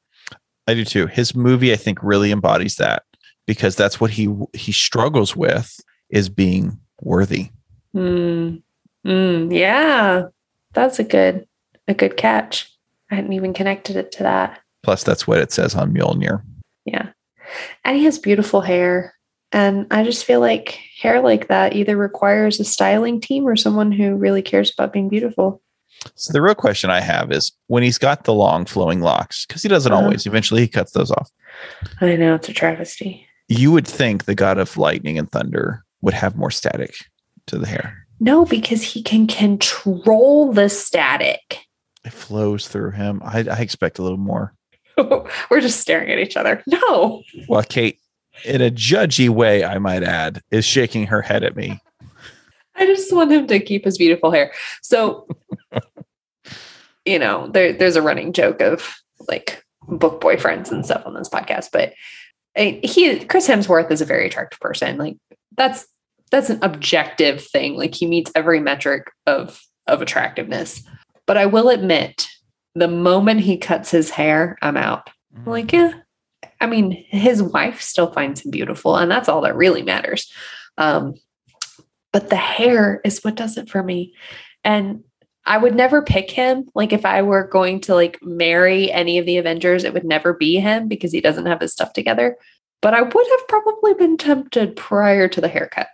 Speaker 1: I do too. His movie, I think, really embodies that because that's what he he struggles with is being worthy.
Speaker 2: Mm. Mm, yeah. That's a good a good catch. I hadn't even connected it to that.
Speaker 1: Plus, that's what it says on Mjolnir.
Speaker 2: Yeah. And he has beautiful hair. And I just feel like hair like that either requires a styling team or someone who really cares about being beautiful.
Speaker 1: So the real question I have is when he's got the long flowing locks, because he doesn't
Speaker 2: Uh-huh.
Speaker 1: always. Eventually, he cuts those off.
Speaker 2: I know it's a travesty.
Speaker 1: You would think the god of lightning and thunder would have more static to the hair.
Speaker 2: No, because he can control the static.
Speaker 1: It flows through him. I, I expect a little more.
Speaker 2: We're just staring at each other. No.
Speaker 1: Well, Kate, in a judgy way, I might add, is shaking her head at me.
Speaker 2: I just want him to keep his beautiful hair. So, you know, there, there's a running joke of like book boyfriends and stuff on this podcast, but I- he, Chris Hemsworth is a very attractive person. Like that's, that's an objective thing. Like he meets every metric of, of attractiveness. But I will admit, the moment he cuts his hair, I'm out. I'm like, mm. yeah. I mean, his wife still finds him beautiful, and that's all that really matters. Um, but the hair is what does it for me. And I would never pick him. Like if I were going to like marry any of the Avengers, it would never be him because he doesn't have his stuff together. But I would have probably been tempted prior to the haircut.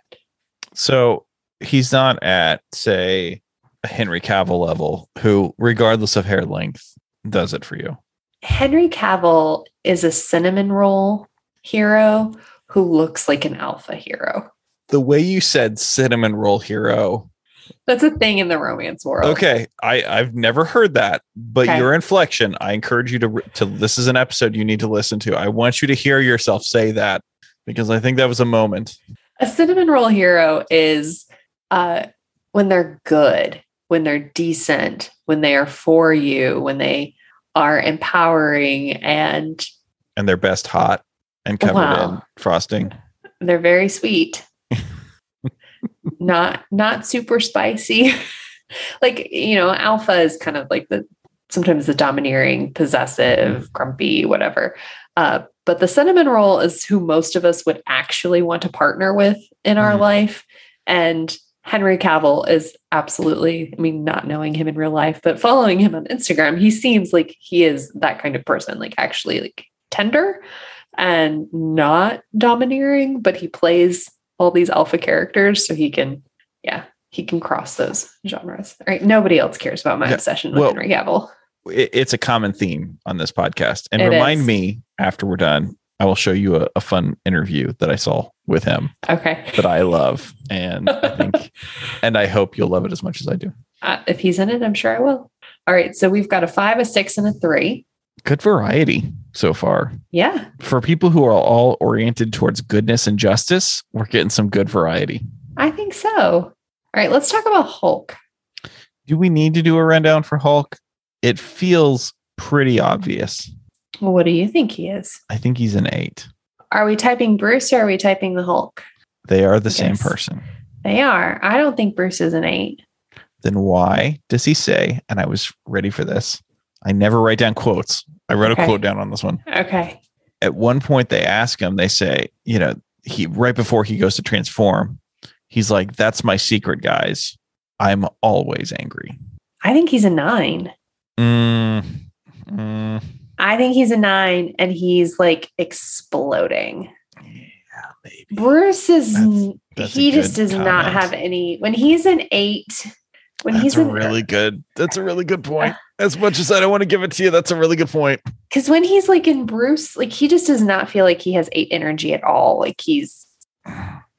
Speaker 1: So he's not at, say, a Henry Cavill level, who, regardless of hair length, does it for you.
Speaker 2: Henry Cavill is a cinnamon roll hero who looks like an alpha hero.
Speaker 1: The way you said cinnamon roll hero.
Speaker 2: That's a thing in the romance world.
Speaker 1: Okay, I I've never heard that, but
Speaker 2: Okay.
Speaker 1: your inflection, I encourage you to to. This is an episode you need to listen to. I want you to hear yourself say that because I think that was a moment.
Speaker 2: A cinnamon roll hero is uh, when they're good, when they're decent, when they are for you, when they are empowering and
Speaker 1: And they're best hot and covered
Speaker 2: Wow.
Speaker 1: in frosting.
Speaker 2: they're very sweet. not not super spicy. like, you know, alpha is kind of like the sometimes the domineering, possessive, grumpy, whatever. Uh, but the cinnamon roll is who most of us would actually want to partner with in our
Speaker 1: Mhm.
Speaker 2: life. And Henry Cavill is absolutely, I mean, not knowing him in real life, but following him on Instagram, he seems like he is that kind of person, like actually like tender and not domineering, but he plays all these alpha characters so he can, yeah, he can cross those genres. Right? Nobody else cares about my
Speaker 1: Yeah,
Speaker 2: obsession with
Speaker 1: well-
Speaker 2: Henry Cavill.
Speaker 1: It- it's a common theme on this podcast. And
Speaker 2: It
Speaker 1: remind
Speaker 2: is.
Speaker 1: me after we're done, I will show you a, a fun interview that I saw with him
Speaker 2: Okay.
Speaker 1: that I love. And I think, and I hope you'll love it as much as I do.
Speaker 2: Uh, if he's in it, I'm sure I will. All right. So we've got a five, a six, and a three.
Speaker 1: Good variety so far.
Speaker 2: Yeah.
Speaker 1: For people who are all oriented towards goodness and justice, we're getting some good variety.
Speaker 2: I think so. All right. Let's talk about Hulk.
Speaker 1: Do we need to do a rundown for Hulk? It feels pretty obvious.
Speaker 2: Well, what do you think he is?
Speaker 1: I think he's an eight.
Speaker 2: Are we typing Bruce or are we typing the Hulk?
Speaker 1: They are the same person.
Speaker 2: They are. I don't think Bruce is an eight.
Speaker 1: Then why does he say, and I was ready for this, I never write down quotes. I wrote
Speaker 2: Okay.
Speaker 1: a quote down on this one.
Speaker 2: Okay.
Speaker 1: At one point, they ask him, they say, you know, he right before he goes to transform, he's like, That's my secret, guys. I'm always angry.
Speaker 2: I think he's a nine.
Speaker 1: Mm, mm,
Speaker 2: I think he's a nine and he's like exploding.
Speaker 1: yeah, maybe.
Speaker 2: Bruce is,
Speaker 1: That's- that's
Speaker 2: he just does not have any, when he's an eight, when
Speaker 1: That's
Speaker 2: he's
Speaker 1: a really good. That's a really good point. Uh, as much as I don't want to give it to you, that's a really good point.
Speaker 2: because when he's like in Bruce, like he just does not feel like he has eight energy at all. Like he's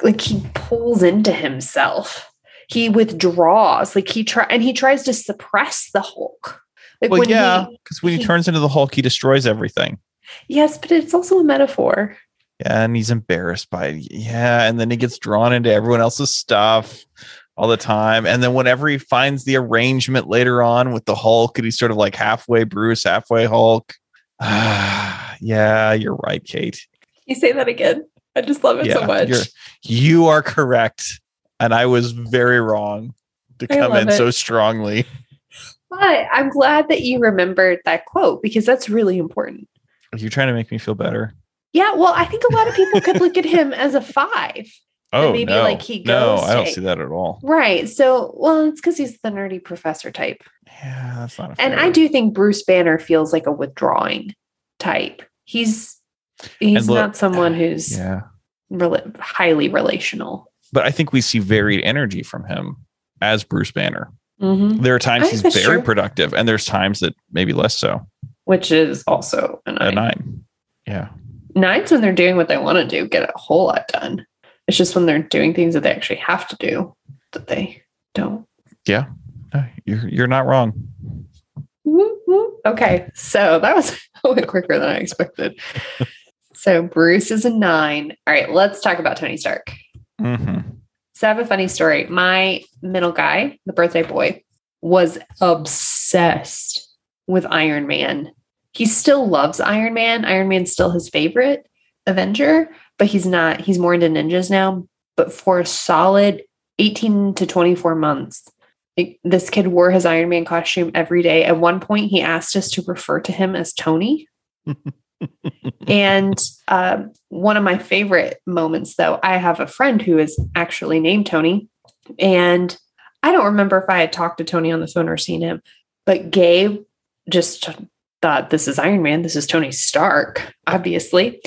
Speaker 2: like he pulls into himself. He withdraws. Like he try and he tries to suppress the Hulk. Like
Speaker 1: Well,
Speaker 2: when
Speaker 1: yeah, because when he turns into the Hulk, he destroys everything.
Speaker 2: yes, but it's also a metaphor.
Speaker 1: Yeah, and he's embarrassed by it. Yeah, and then he gets drawn into everyone else's stuff all the time. And then whenever he finds the arrangement later on with the Hulk, and he's sort of like halfway Bruce, halfway Hulk. Ah, yeah, you're right, Kate.
Speaker 2: You say that again. I just love it so much.
Speaker 1: you're- You are correct. And I was very wrong to come in
Speaker 2: it.
Speaker 1: so strongly.
Speaker 2: But I'm glad that you remembered that quote because that's really important.
Speaker 1: You're trying to make me feel better.
Speaker 2: Yeah, well, I think a lot of people could look at him as a five.
Speaker 1: Oh,
Speaker 2: maybe,
Speaker 1: no.
Speaker 2: like, he goes.
Speaker 1: no, I don't see that at all.
Speaker 2: Right. So, well, it's because he's the nerdy professor type.
Speaker 1: Yeah, that's not a
Speaker 2: And I do think Bruce Banner feels like a withdrawing type. He's he's
Speaker 1: look-
Speaker 2: not someone who's
Speaker 1: Yeah.
Speaker 2: rela- highly relational.
Speaker 1: But I think we see varied energy from him as Bruce Banner.
Speaker 2: Mhm.
Speaker 1: There are times
Speaker 2: I
Speaker 1: he's very
Speaker 2: true.
Speaker 1: productive, and there's times that maybe less so.
Speaker 2: Which is also a
Speaker 1: A
Speaker 2: nine.
Speaker 1: nine. Yeah.
Speaker 2: Nines when they're doing what they want to do, get a whole lot done. It's just when they're doing things that they actually have to do that they don't.
Speaker 1: No, You're you're not wrong.
Speaker 2: Whoop, whoop. Okay, so that was a little quicker than I expected. so Bruce is a nine. All right, let's talk about Tony Stark.
Speaker 1: hmm
Speaker 2: So I have a funny story. My middle guy, the birthday boy, was obsessed with Iron Man. He still loves Iron Man. Iron Man's still his favorite Avenger, but he's not, he's more into ninjas now. But for a solid 18 to 24 months, like, this kid wore his Iron Man costume every day. At one point, he asked us to refer to him as Tony. and um, one of my favorite moments, though, I have a friend who is actually named Tony. And I don't remember if I had talked to Tony on the phone or seen him, but Gabe just thought this is Iron Man. This is Tony Stark, obviously.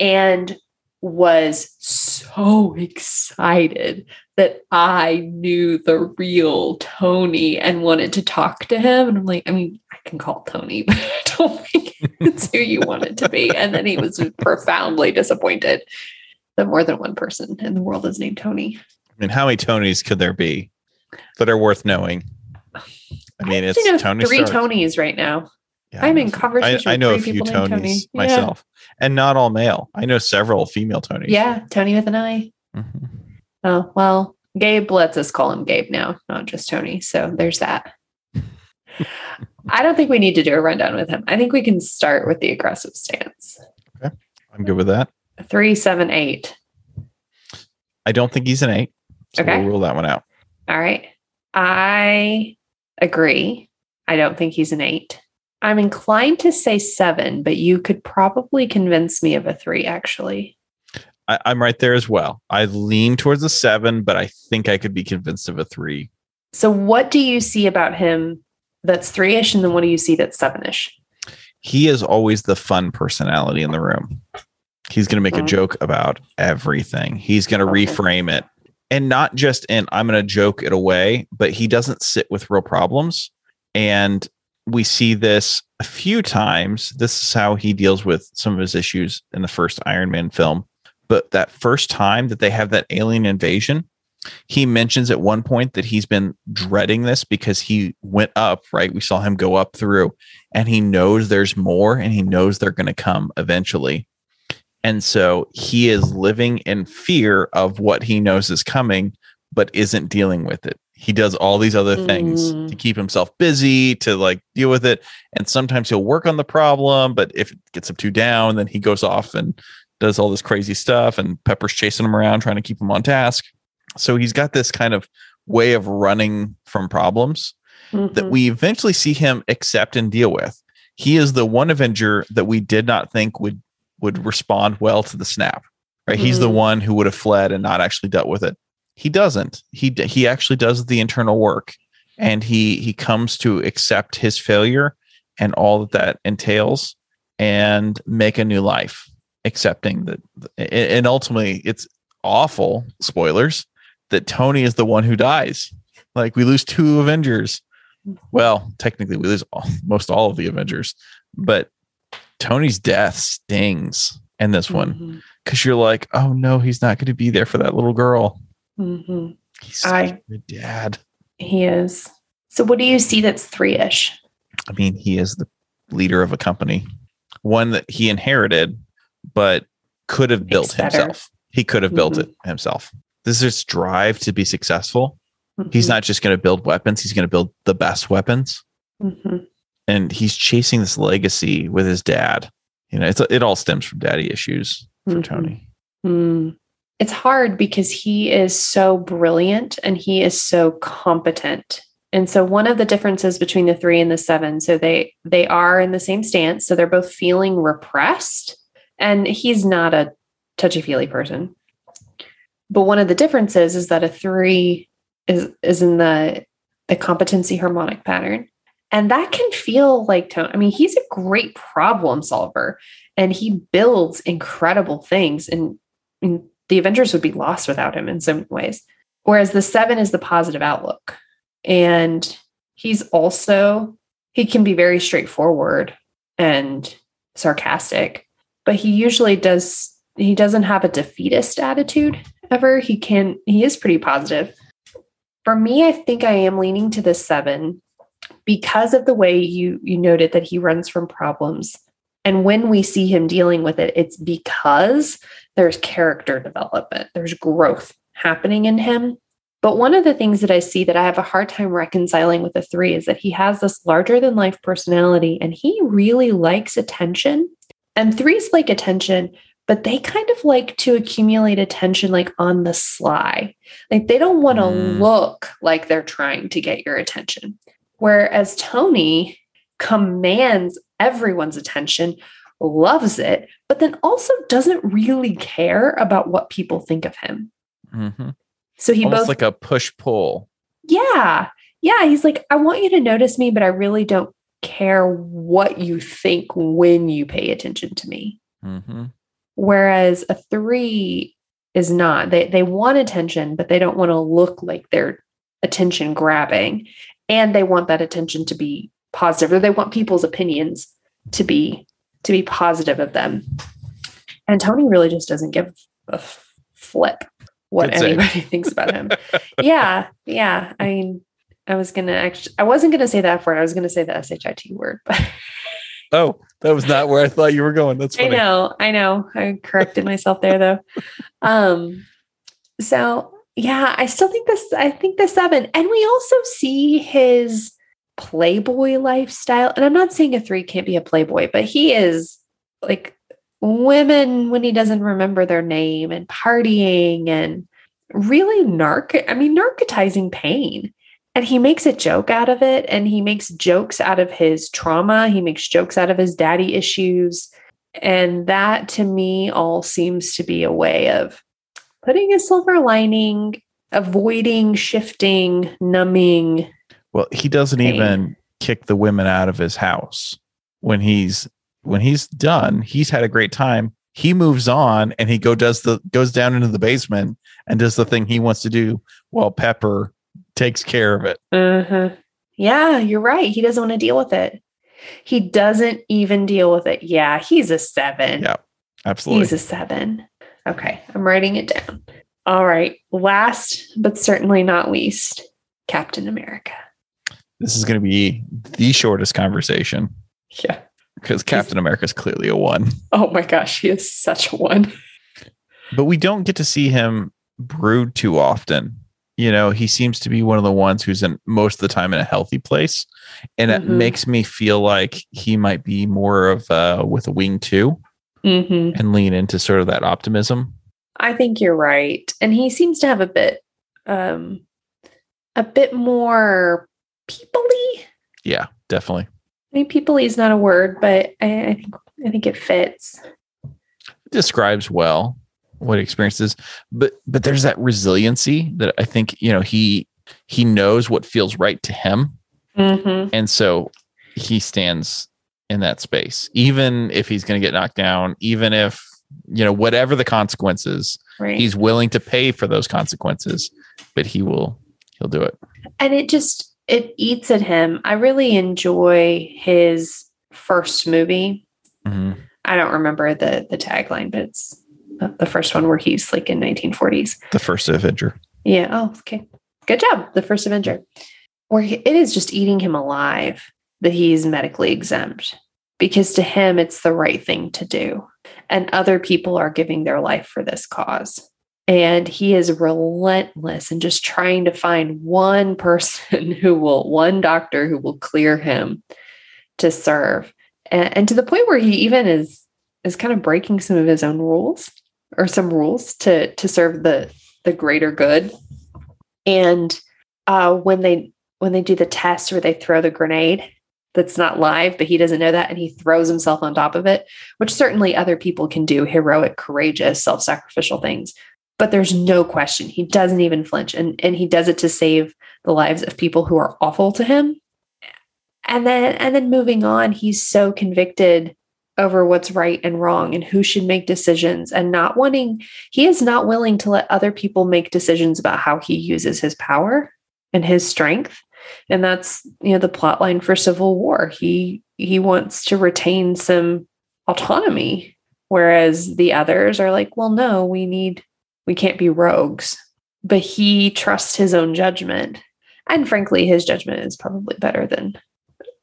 Speaker 2: And was so excited that I knew the real Tony and wanted to talk to him. And I'm like, I mean, can call Tony, but I don't think it's who you want it to be. And then he was profoundly disappointed that more than one person in the world is named Tony.
Speaker 1: I mean, how many Tonys could there be that are worth knowing? I mean, it's
Speaker 2: know
Speaker 1: Tony
Speaker 2: three
Speaker 1: Stark.
Speaker 2: Tonys right now.
Speaker 1: Yeah,
Speaker 2: I'm in conversation
Speaker 1: I, I
Speaker 2: with
Speaker 1: know a few Tonys
Speaker 2: Tony. Yeah.
Speaker 1: myself, and not all male. I know several female Tonys.
Speaker 2: Yeah, Tony with an I.
Speaker 1: Mhm.
Speaker 2: Oh, well, Gabe lets us call him Gabe now, not just Tony. So there's that. I don't think we need to do a rundown with him. I think we can start with the aggressive stance. Okay.
Speaker 1: I'm good with that.
Speaker 2: Three, seven, eight.
Speaker 1: I don't think he's an eight. So
Speaker 2: Okay.
Speaker 1: we'll rule that one out.
Speaker 2: All right. I agree. I don't think he's an eight. I'm inclined to say seven, but you could probably convince me of a three, actually.
Speaker 1: I, I'm right there as well. I lean towards a seven, but I think I could be convinced of a three.
Speaker 2: So, what do you see about him that's three ish? And then what do you see that's seven ish?
Speaker 1: He is always the fun personality in the room. He's going to make a
Speaker 2: Mhm.
Speaker 1: joke about everything. He's going to
Speaker 2: Okay.
Speaker 1: reframe it. and not just in I'm going to joke it away, but he doesn't sit with real problems. And we see this a few times. This is how he deals with some of his issues in the first Iron Man film. But that first time that they have that alien invasion, he mentions at one point that he's been dreading this because he went up, right? We saw him go up through and he knows there's more and he knows they're going to come eventually. And so he is living in fear of what he knows is coming, but isn't dealing with it. He does all these other things
Speaker 2: Mm.
Speaker 1: to keep himself busy, to like deal with it. And sometimes he'll work on the problem, but if it gets him too down, then he goes off and does all this crazy stuff. And Pepper's chasing him around, trying to keep him on task. So he's got this kind of way of running from problems that
Speaker 2: Mhm.
Speaker 1: we eventually see him accept and deal with. He is the one Avenger that we did not think would would respond well to the snap. Right? He's the
Speaker 2: Mhm.
Speaker 1: one who would have fled and not actually dealt with it. He doesn't. He he actually does the internal work, and he he comes to accept his failure and all that that entails, and make a new life, accepting that. And ultimately, it's awful. Spoilers that Tony is the one who dies. Like we lose two Avengers. Well, technically, we lose all, most all of the Avengers, but Tony's death stings in this one
Speaker 2: Mhm.
Speaker 1: because you're like, oh no, he's not going to be there for that little girl.
Speaker 2: Mhm.
Speaker 1: He's
Speaker 2: I-
Speaker 1: a good dad.
Speaker 2: He is. So, what do you see that's three ish?
Speaker 1: I mean, he is the leader of a company, one that he inherited, but could have built himself. He could have built
Speaker 2: Mhm.
Speaker 1: it himself. This is drive to be successful. He's not just going to build weapons; he's going to build the best weapons.
Speaker 2: Mhm.
Speaker 1: and he's chasing this legacy with his dad. You know, it's it all stems from daddy issues for
Speaker 2: Mhm.
Speaker 1: Tony.
Speaker 2: Mm. It's hard because he is so brilliant and he is so competent. And so one of the differences between the 3 and the 7 so they they are in the same stance so they're both feeling repressed and he's not a touchy-feely person. But one of the differences is that a 3 is is in the the competency harmonic pattern. And that can feel like Tony. I mean, he's a great problem solver and he builds incredible things. And, and the Avengers would be lost without him in some ways. Whereas the seven is the positive outlook. And he's also, he can be very straightforward and sarcastic, but he usually does, he doesn't have a defeatist attitude ever. He can, he is pretty positive. For me, I think I am leaning to the seven because of the way you you noted that he runs from problems and when we see him dealing with it it's because there's character development there's growth happening in him but one of the things that i see that i have a hard time reconciling with the three is that he has this larger than life personality and he really likes attention and threes like attention but they kind of like to accumulate attention like on the sly like they don't want to
Speaker 1: Mm.
Speaker 2: look like they're trying to get your attention Whereas Tony commands everyone's attention, loves it, but then also doesn't really care about what people think of him.
Speaker 1: Mhm.
Speaker 2: So he
Speaker 1: Almost
Speaker 2: both,
Speaker 1: like a push pull.
Speaker 2: yeah, yeah, he's like, I want you to notice me, but I really don't care what you think when you pay attention to me.
Speaker 1: hmm
Speaker 2: Whereas a three is not. They they want attention, but they don't want to look like they're attention grabbing. And they want that attention to be positive, or they want people's opinions to be to be positive of them. And Tony really just doesn't give a flip what anybody thinks about him. yeah, yeah. I mean, I was gonna actually I wasn't gonna say that word. I was gonna say the SHIT word, but
Speaker 1: Oh, that was not where I thought you were going. That's funny.
Speaker 2: I know, I know. I corrected myself there though. Um, so yeah, I still think this, I think the seven. And we also see his playboy lifestyle. And I'm not saying a three can't be a playboy, but he is like women when he doesn't remember their name and partying and really narc I mean narcotizing pain. And he makes a joke out of it and he makes jokes out of his trauma. He makes jokes out of his daddy issues. And that to me all seems to be a way of putting a silver lining, avoiding, shifting, numbing.
Speaker 1: Well, he doesn't
Speaker 2: Pain.
Speaker 1: even kick the women out of his house when he's when he's done. He's had a great time. he moves on and he go does the goes down into the basement and does the thing he wants to do while Pepper takes care of it.
Speaker 2: Uh-huh. Yeah, you're right. He doesn't want to deal with it. He doesn't even deal with it. Yeah, he's a seven.
Speaker 1: Yeah, absolutely.
Speaker 2: He's a seven. Okay, I'm writing it down. All right. Last but certainly not least, Captain America.
Speaker 1: This is going to be the shortest conversation
Speaker 2: Yeah.
Speaker 1: because Captain America is clearly a one,
Speaker 2: Oh my gosh, he is such a one.
Speaker 1: but we don't get to see him brood too often. You know, he seems to be one of the ones who's in most of the time in a healthy place, and it
Speaker 2: Mhm.
Speaker 1: makes me feel like he might be more of uh, with a wing too,
Speaker 2: hmm
Speaker 1: and lean into sort of that optimism.
Speaker 2: I think you're right. And he seems to have a bit um a bit more peoply.
Speaker 1: Yeah, definitely.
Speaker 2: I mean peoply is not a word, but I, I think I think it fits.
Speaker 1: describes well what he experiences but but there's that resiliency that i think you know he he knows what feels right to him
Speaker 2: Mm-hmm.
Speaker 1: and so he stands in that space even if he's going to get knocked down even if you know whatever the consequences
Speaker 2: Right.
Speaker 1: he's willing to pay for those consequences but he will he'll do it
Speaker 2: and it just it eats at him. I really enjoy his first movie.
Speaker 1: Mhm.
Speaker 2: I don't remember the the tagline, but it's the first one where he's like in 1940s.
Speaker 1: the first avenger
Speaker 2: Yeah. Oh, okay. Good job. The first Avenger, where he, it is just eating him alive that he's medically exempt because to him it's the right thing to do, and other people are giving their life for this cause. And he is relentless and just trying to find one person who will, one doctor who will clear him to serve, and, and to the point where he even is is kind of breaking some of his own rules or some rules to to serve the the greater good. And uh, when they when they do the test where they throw the grenade that's not live, but he doesn't know that, and he throws himself on top of it, which certainly other people can do heroic, courageous, self sacrificial things. But there's no question he doesn't even flinch, and and he does it to save the lives of people who are awful to him. And then and then moving on, he's so convicted over what's right and wrong and who should make decisions and not wanting he is not willing to let other people make decisions about how he uses his power and his strength. And that's you know the plot line for civil war. He he wants to retain some autonomy whereas the others are like well no we need we can't be rogues. But he trusts his own judgment. And frankly his judgment is probably better than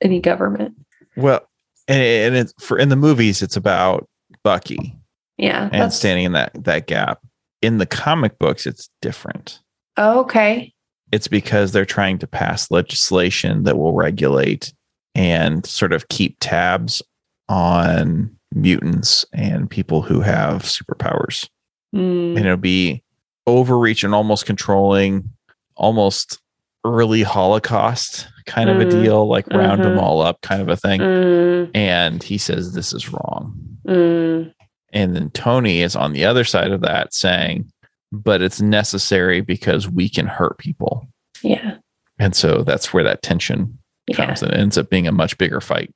Speaker 2: any government.
Speaker 1: Well and, and it's for in the movies it's about bucky
Speaker 2: yeah
Speaker 1: and standing in that that gap. In the comic books it's different.
Speaker 2: Okay.
Speaker 1: It's because they're trying to pass legislation that will regulate and sort of keep tabs on mutants and people who have superpowers.
Speaker 2: Mm,
Speaker 1: and it'll be overreach and almost controlling almost early holocaust kind of a
Speaker 2: Mm,
Speaker 1: deal like round them
Speaker 2: mhm.
Speaker 1: all up kind of a thing
Speaker 2: mm,
Speaker 1: and he says this is wrong
Speaker 2: mm.
Speaker 1: and then Tony is on the other side of that saying, but it's necessary because we can hurt people.
Speaker 2: yeah
Speaker 1: And so that's where that tension
Speaker 2: yeah
Speaker 1: comes and it ends up being a much bigger fight.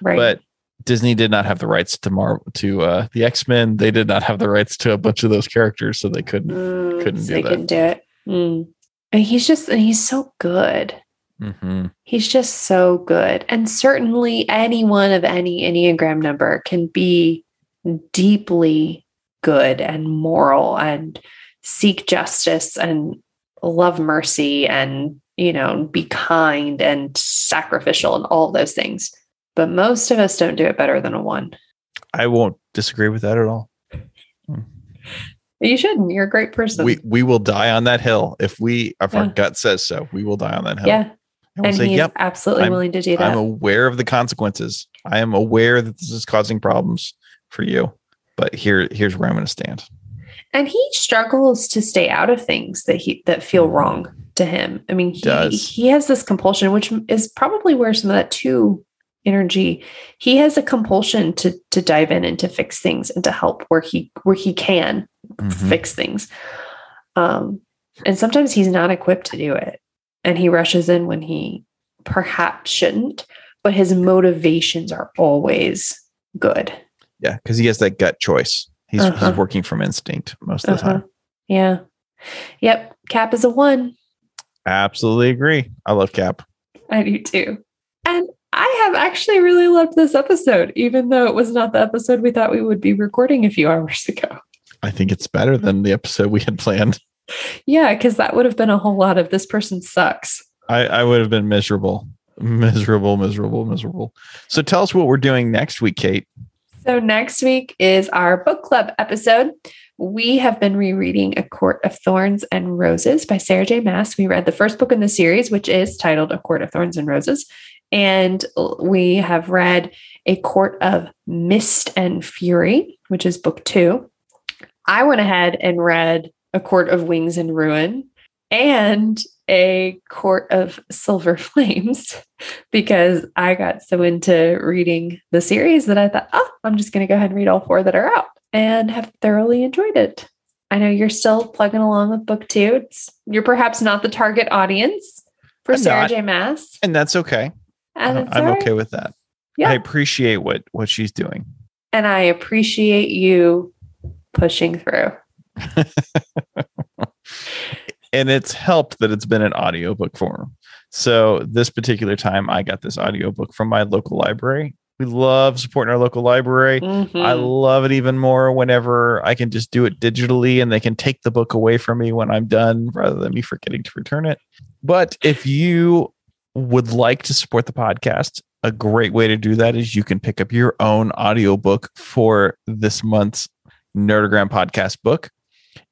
Speaker 2: right
Speaker 1: But Disney did not have the rights to Mar to uh, the X Men. They did not have the rights to a bunch of those characters, so they couldn't.
Speaker 2: Mm,
Speaker 1: couldn't
Speaker 2: so
Speaker 1: do
Speaker 2: they
Speaker 1: that.
Speaker 2: couldn't do it Mm. And he's just and he's so good
Speaker 1: hmm
Speaker 2: He's just so good. And certainly anyone of any Enneagram number can be deeply good and moral and seek justice and love mercy and, you know, be kind and sacrificial and all those things. But most of us don't do it better than a one.
Speaker 1: I won't disagree with that at all.
Speaker 2: You shouldn't. You're a great person.
Speaker 1: We we will die on that hill if we if our gut says so. We will die on that hill.
Speaker 2: yeah.
Speaker 1: and we'll
Speaker 2: And
Speaker 1: say,
Speaker 2: he's
Speaker 1: "Yep,
Speaker 2: absolutely
Speaker 1: I'm-
Speaker 2: willing to do that.
Speaker 1: I'm aware of the consequences. I am aware that this is causing problems for you, but here here's where I'm going to stand.
Speaker 2: and he struggles to stay out of things that he that feel wrong to him i mean he,
Speaker 1: Does.
Speaker 2: he has this compulsion which is probably where some of that two energy he has a compulsion to to dive in and to fix things and to help where he where he can
Speaker 1: Mhm.
Speaker 2: fix things um and sometimes he's not equipped to do it and he rushes in when he perhaps shouldn't but his motivations are always good
Speaker 1: Yeah, because he has that gut choice, He's
Speaker 2: Uh-huh.
Speaker 1: he's working from instinct most of the
Speaker 2: Uh-huh.
Speaker 1: time.
Speaker 2: Yeah. Yep. Cap is a one.
Speaker 1: Absolutely agree. I love Cap.
Speaker 2: I do too. And have actually really loved this episode, even though it was not the episode we thought we would be recording a few hours ago.
Speaker 1: I think it's better than the episode we had planned.
Speaker 2: Yeah, because that would have been a whole lot of this person sucks.
Speaker 1: I, I would have been miserable. Miserable, miserable, miserable. So tell us what we're doing next week, Kate.
Speaker 2: So, next week is our book club episode. We have been rereading A Court of Thorns and Roses by Sarah J. Maas. We read the first book in the series, which is titled A Court of Thorns and Roses. And we have read A Court of Mist and Fury, which is book two. I went ahead and read A Court of Wings and Ruin and A Court of Silver Flames because I got so into reading the series that I thought, oh, I'm just going to go ahead and read all four that are out and have thoroughly enjoyed it. I know you're still plugging along with book two. It's, you're perhaps not the target audience for
Speaker 1: I'm
Speaker 2: Sarah
Speaker 1: not.
Speaker 2: J. Maas.
Speaker 1: And that's okay.
Speaker 2: And
Speaker 1: I'm
Speaker 2: right.
Speaker 1: okay with that.
Speaker 2: Yeah.
Speaker 1: I appreciate what what she's doing.
Speaker 2: And I appreciate you pushing through.
Speaker 1: and it's helped that it's been an audiobook form. So this particular time I got this audiobook from my local library. We love supporting our local library. I
Speaker 2: Mhm.
Speaker 1: love it even more whenever I can just do it digitally and they can take the book away from me when I'm done rather than me forgetting to return it. But if you would like to support the podcast, a great way to do that is you can pick up your own audiobook for this month's Nerdogram podcast book.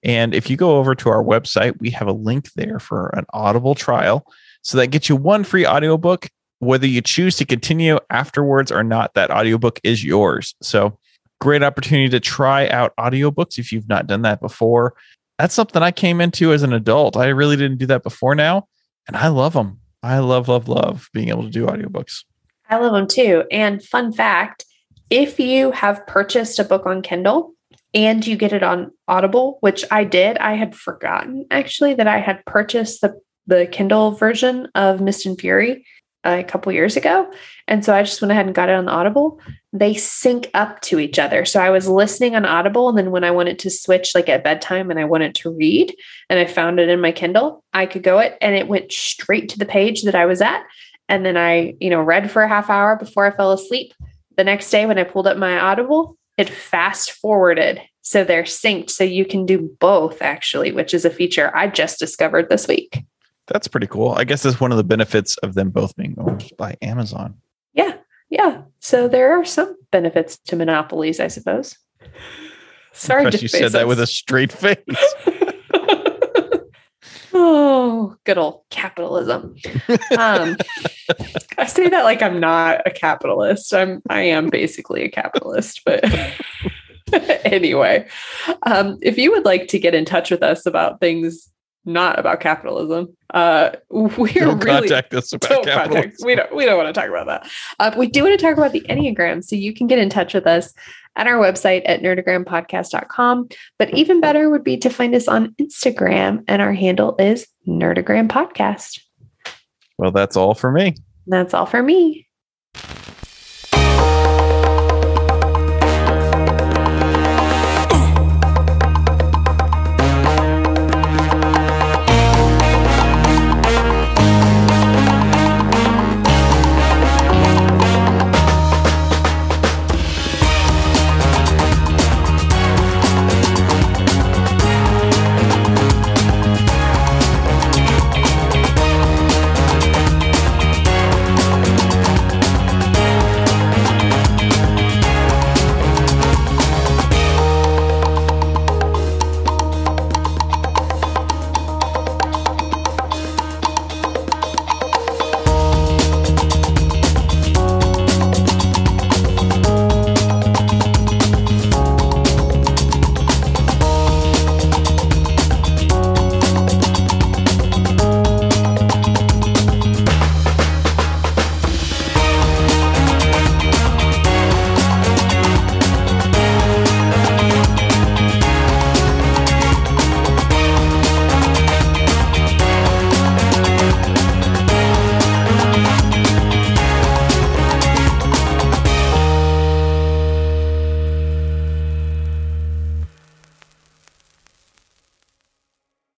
Speaker 1: And if you go over to our website, we have a link there for an Audible trial. So that gets you one free audiobook. Whether you choose to continue afterwards or not, that audiobook is yours. So great opportunity to try out audiobooks if you've not done that before. That's something I came into as an adult. I really didn't do that before now. And I love them. I love, love, love being able to do audiobooks.
Speaker 2: I love them too. And fun fact if you have purchased a book on Kindle and you get it on Audible, which I did, I had forgotten actually that I had purchased the, the Kindle version of Mist and Fury a couple years ago. And so I just went ahead and got it on Audible. They sync up to each other. So I was listening on Audible. And then when I wanted to switch, like at bedtime, and I wanted to read, and I found it in my Kindle, I could go it and it went straight to the page that I was at and then I, you know, read for a half hour before I fell asleep. The next day when I pulled up my Audible, it fast forwarded. So they're synced. So you can do both actually, which is a feature I just discovered this week.
Speaker 1: That's pretty cool. I guess that's one of the benefits of them both being owned by Amazon.
Speaker 2: Yeah. Yeah. So there are some benefits to monopolies, I suppose. Sorry, Jeff
Speaker 1: you said that with a straight face.
Speaker 2: oh, good old capitalism. Um, I say that like I'm not a capitalist. I'm I am basically a capitalist, but anyway, um, if you would like to get in touch with us about things not about capitalism, uh, we're
Speaker 1: Don't
Speaker 2: really
Speaker 1: contact us about
Speaker 2: don't
Speaker 1: capitalism.
Speaker 2: contact- we don't we don't want to talk about that. Uh, we do want to talk about the Enneagram. So you can get in touch with us at our website at nerdogrampodcast.com. But even better would be to find us on Instagram, and our handle is Nerdogram Podcast.
Speaker 1: Well, that's all for me.
Speaker 2: That's all for me.